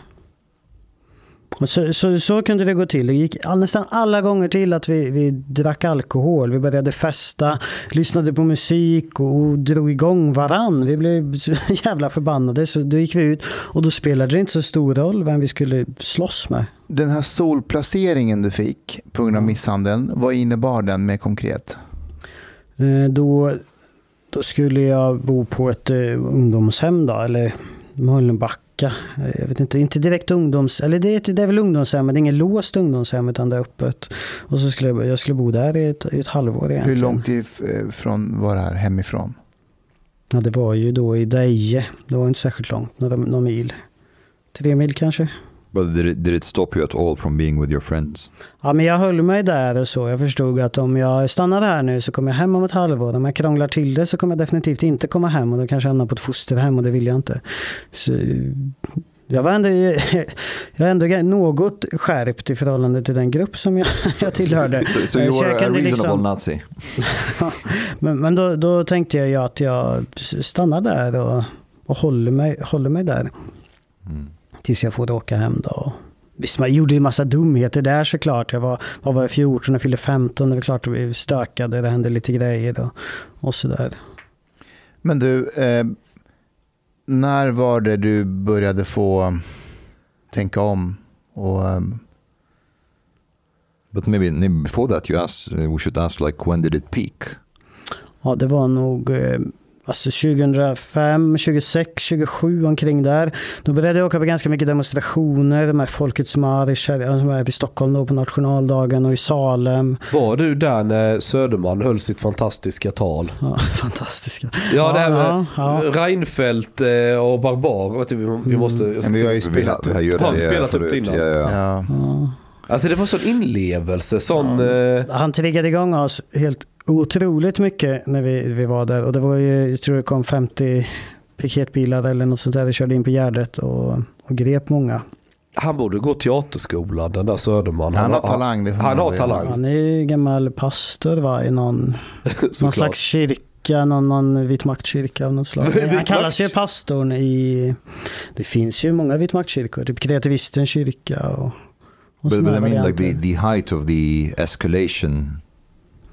Så, så, så kunde det gå till. Det gick all, nästan alla gånger till att vi, vi drack alkohol. Vi började festa, lyssnade på musik och, och drog igång varann. Vi blev så jävla förbannade. Så då gick vi ut och då spelade det inte så stor roll vem vi skulle slåss med. Den här solplaceringen du fick på grund av misshandeln, vad innebar den mer konkret? Eh, Då, då skulle jag bo på ett eh, ungdomshem då, eller Mölnbacka. Eh, Jag vet inte, inte direkt ungdoms... Eller det, är det är väl ungdomshem, men det är inget låst ungdomshem utan det är öppet. Och så skulle jag, jag skulle bo där i ett, i ett halvår egentligen. Hur långt ifrån var det här hemifrån? Ja, det var ju då i Deje. Det var inte särskilt långt, några, några mil. Tre mil kanske. But did it, did it stop you at all from being with your friends? Ja, men jag höll mig där och så. Jag förstod att om jag stannar här nu så kommer jag hem om ett halvår. Om jag krånglar till det så kommer jag definitivt inte komma hem och då kanske jag hamnar på ett fosterhem och det vill jag inte. Så, jag var ändå, jag var ändå något skärpt i förhållande till den grupp som jag, jag tillhörde. So, so you Så jag were a kunde reasonable liksom- Nazi. Men, men då, då tänkte jag ju att jag stannar där och, och håller, mig, håller mig där. Mm. Tills jag får åka hem då. Visst, man gjorde ju massa dumheter där såklart. Jag var, vad var jag, 14 och fyllde 15. Det var klart att vi stökade. Det hände lite grejer och, och sådär. Men du, eh, när var det du började få tänka om? Och, ehm, But maybe, maybe before that, you asked, uh, we should ask like when did it peak? Ja, det var nog eh, alltså 2005, 26, 27 omkring där. Då började jag åka på ganska mycket demonstrationer med Folkets marsch här, som är i Stockholm då på nationaldagen och i Salem. Var du där när Söderman höll sitt fantastiska tal? Ja, fantastiska. Ja, det här med Ja, ja. Reinfeldt eh, och Barbar. Vi, vi måste... Jag ska Men vi har ju spelat vi har, vi har Har vi gjort spelat upp det innan? Ja, ja. ja. Ja. Alltså det var sån inlevelse, sån... Eh, Han triggade igång oss helt otroligt mycket när vi, vi var där. Och det var ju, jag tror det kom 50 piketbilar eller något sånt där. Det körde in på Gärdet och, och grep många. han borde gå teaterskolan, den där Söderman. Han har talang. Det Han man har talang. Han är ju gammal pastor va, i någon, någon slags kyrka, någon, någon vit maktkyrka av något slag. Han kallas ju pastorn i... Det finns ju många vit maktkyrkor, typ kreativistens kyrka och, och But, but I mean, like the, the height of the escalation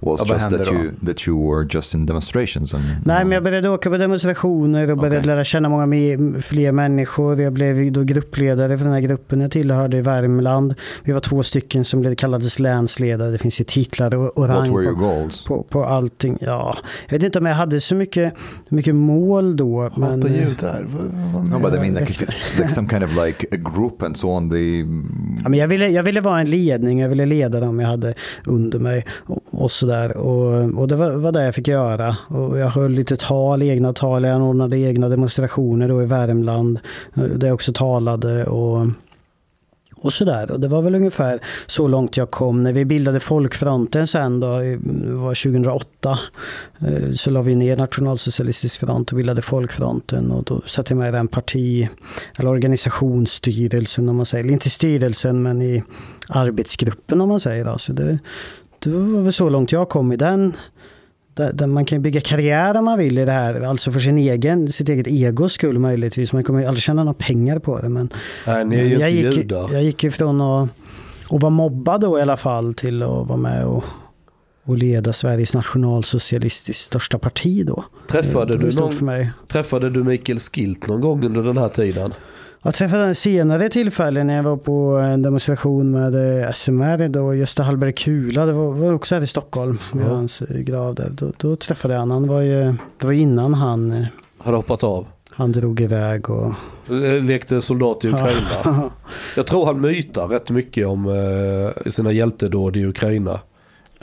was Ja, just that you, that you were just in demonstrations. And, Nej, men jag började åka på demonstrationer och började Okej. lära känna många mer, fler människor. Jag blev då gruppledare för den här gruppen jag tillhörde i Värmland. Vi var två stycken som blev kallades länsledare. Det finns ju titlar och, och What rang were your på, goals? på, på allting. Ja, jag vet inte om jag hade så mycket, mycket mål då. Men, judar. Vad, vad No, but I mean, like if it's like some kind of like a group and so on. They, Ja, men jag, ville, jag ville vara en ledning, jag ville leda dem jag hade under mig och, och sådär. Och, och det var, var det jag fick göra. Och jag höll lite tal, egna tal, jag anordnade egna demonstrationer då i Värmland. Eh, där jag också talade och, och sådär. Och det var väl ungefär så långt jag kom. När vi bildade Folkfronten sen då, det var 2008, eh, så la vi ner Nationalsocialistisk front och bildade Folkfronten. Och då satte jag med i den parti, eller organisationsstyrelsen om man säger. Eller inte styrelsen men i arbetsgruppen om man säger. så. det, det var väl så långt jag kom i den. Där, där man kan bygga karriär om man vill i det här. Alltså för sin egen, sitt eget egos skull möjligtvis. Man kommer aldrig tjäna några pengar på det. Men Nej, ni är ju jag, gick, judar. jag gick ifrån att, att vara mobbad då i alla fall till att vara med och, och leda Sveriges nationalsocialistiskt största parti då. Träffade var du, någon, träffade du Mikael Skilt någon gång under den här tiden? Jag träffade honom senare tillfälle när jag var på en demonstration med eh, SMR då, Gösta Hallberg Kula, det var, var också här i Stockholm, vid Ja. hans eh, grav där. Då, då träffade jag honom. Han var ju, det var innan han, eh, Hade hoppat av? han drog iväg och... Eh, Lekte soldat i Ukraina. Jag tror han mytar rätt mycket om eh, sina hjältedåd i Ukraina.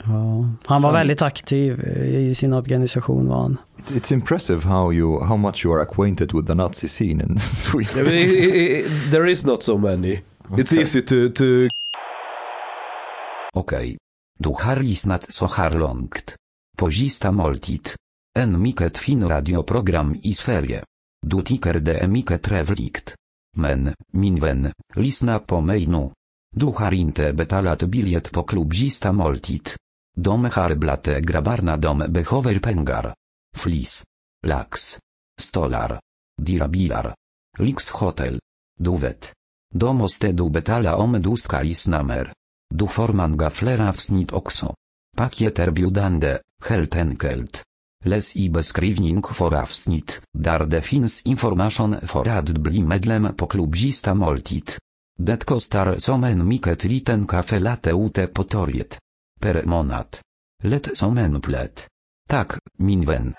Ja. Han var väldigt aktiv i sin organisation var han. It's, it's impressive how you how much you are acquainted with the Nazi scene in Sweden. I- i- i- There is not so many. It's Okay. easy to, to Okej. Du har lyssnat så här långt. På sista måltid. En mycket fin radioprogram i Sverige. Du tycker det är mycket trevligt. Men, min vän, lyssna på mig nu. Du har inte betalat biljett på klubb sista Dom De har dom grabbarna de behöver pengar. Flis. Lax. Stolar. Dyra bilar. Lyxhotel. Du vet. Do måste du betala om du ska snamer. Du forman gaflera avsnitt också. Pakieter biudande, helt enkelt. Les i beskrivning for avsnitt, där det finns information för att bli medlem på klubzista måltid. Det kostar som en mycket liten kafe late ute på torget. Per månad. Lätt som en plätt. Tak, min vän.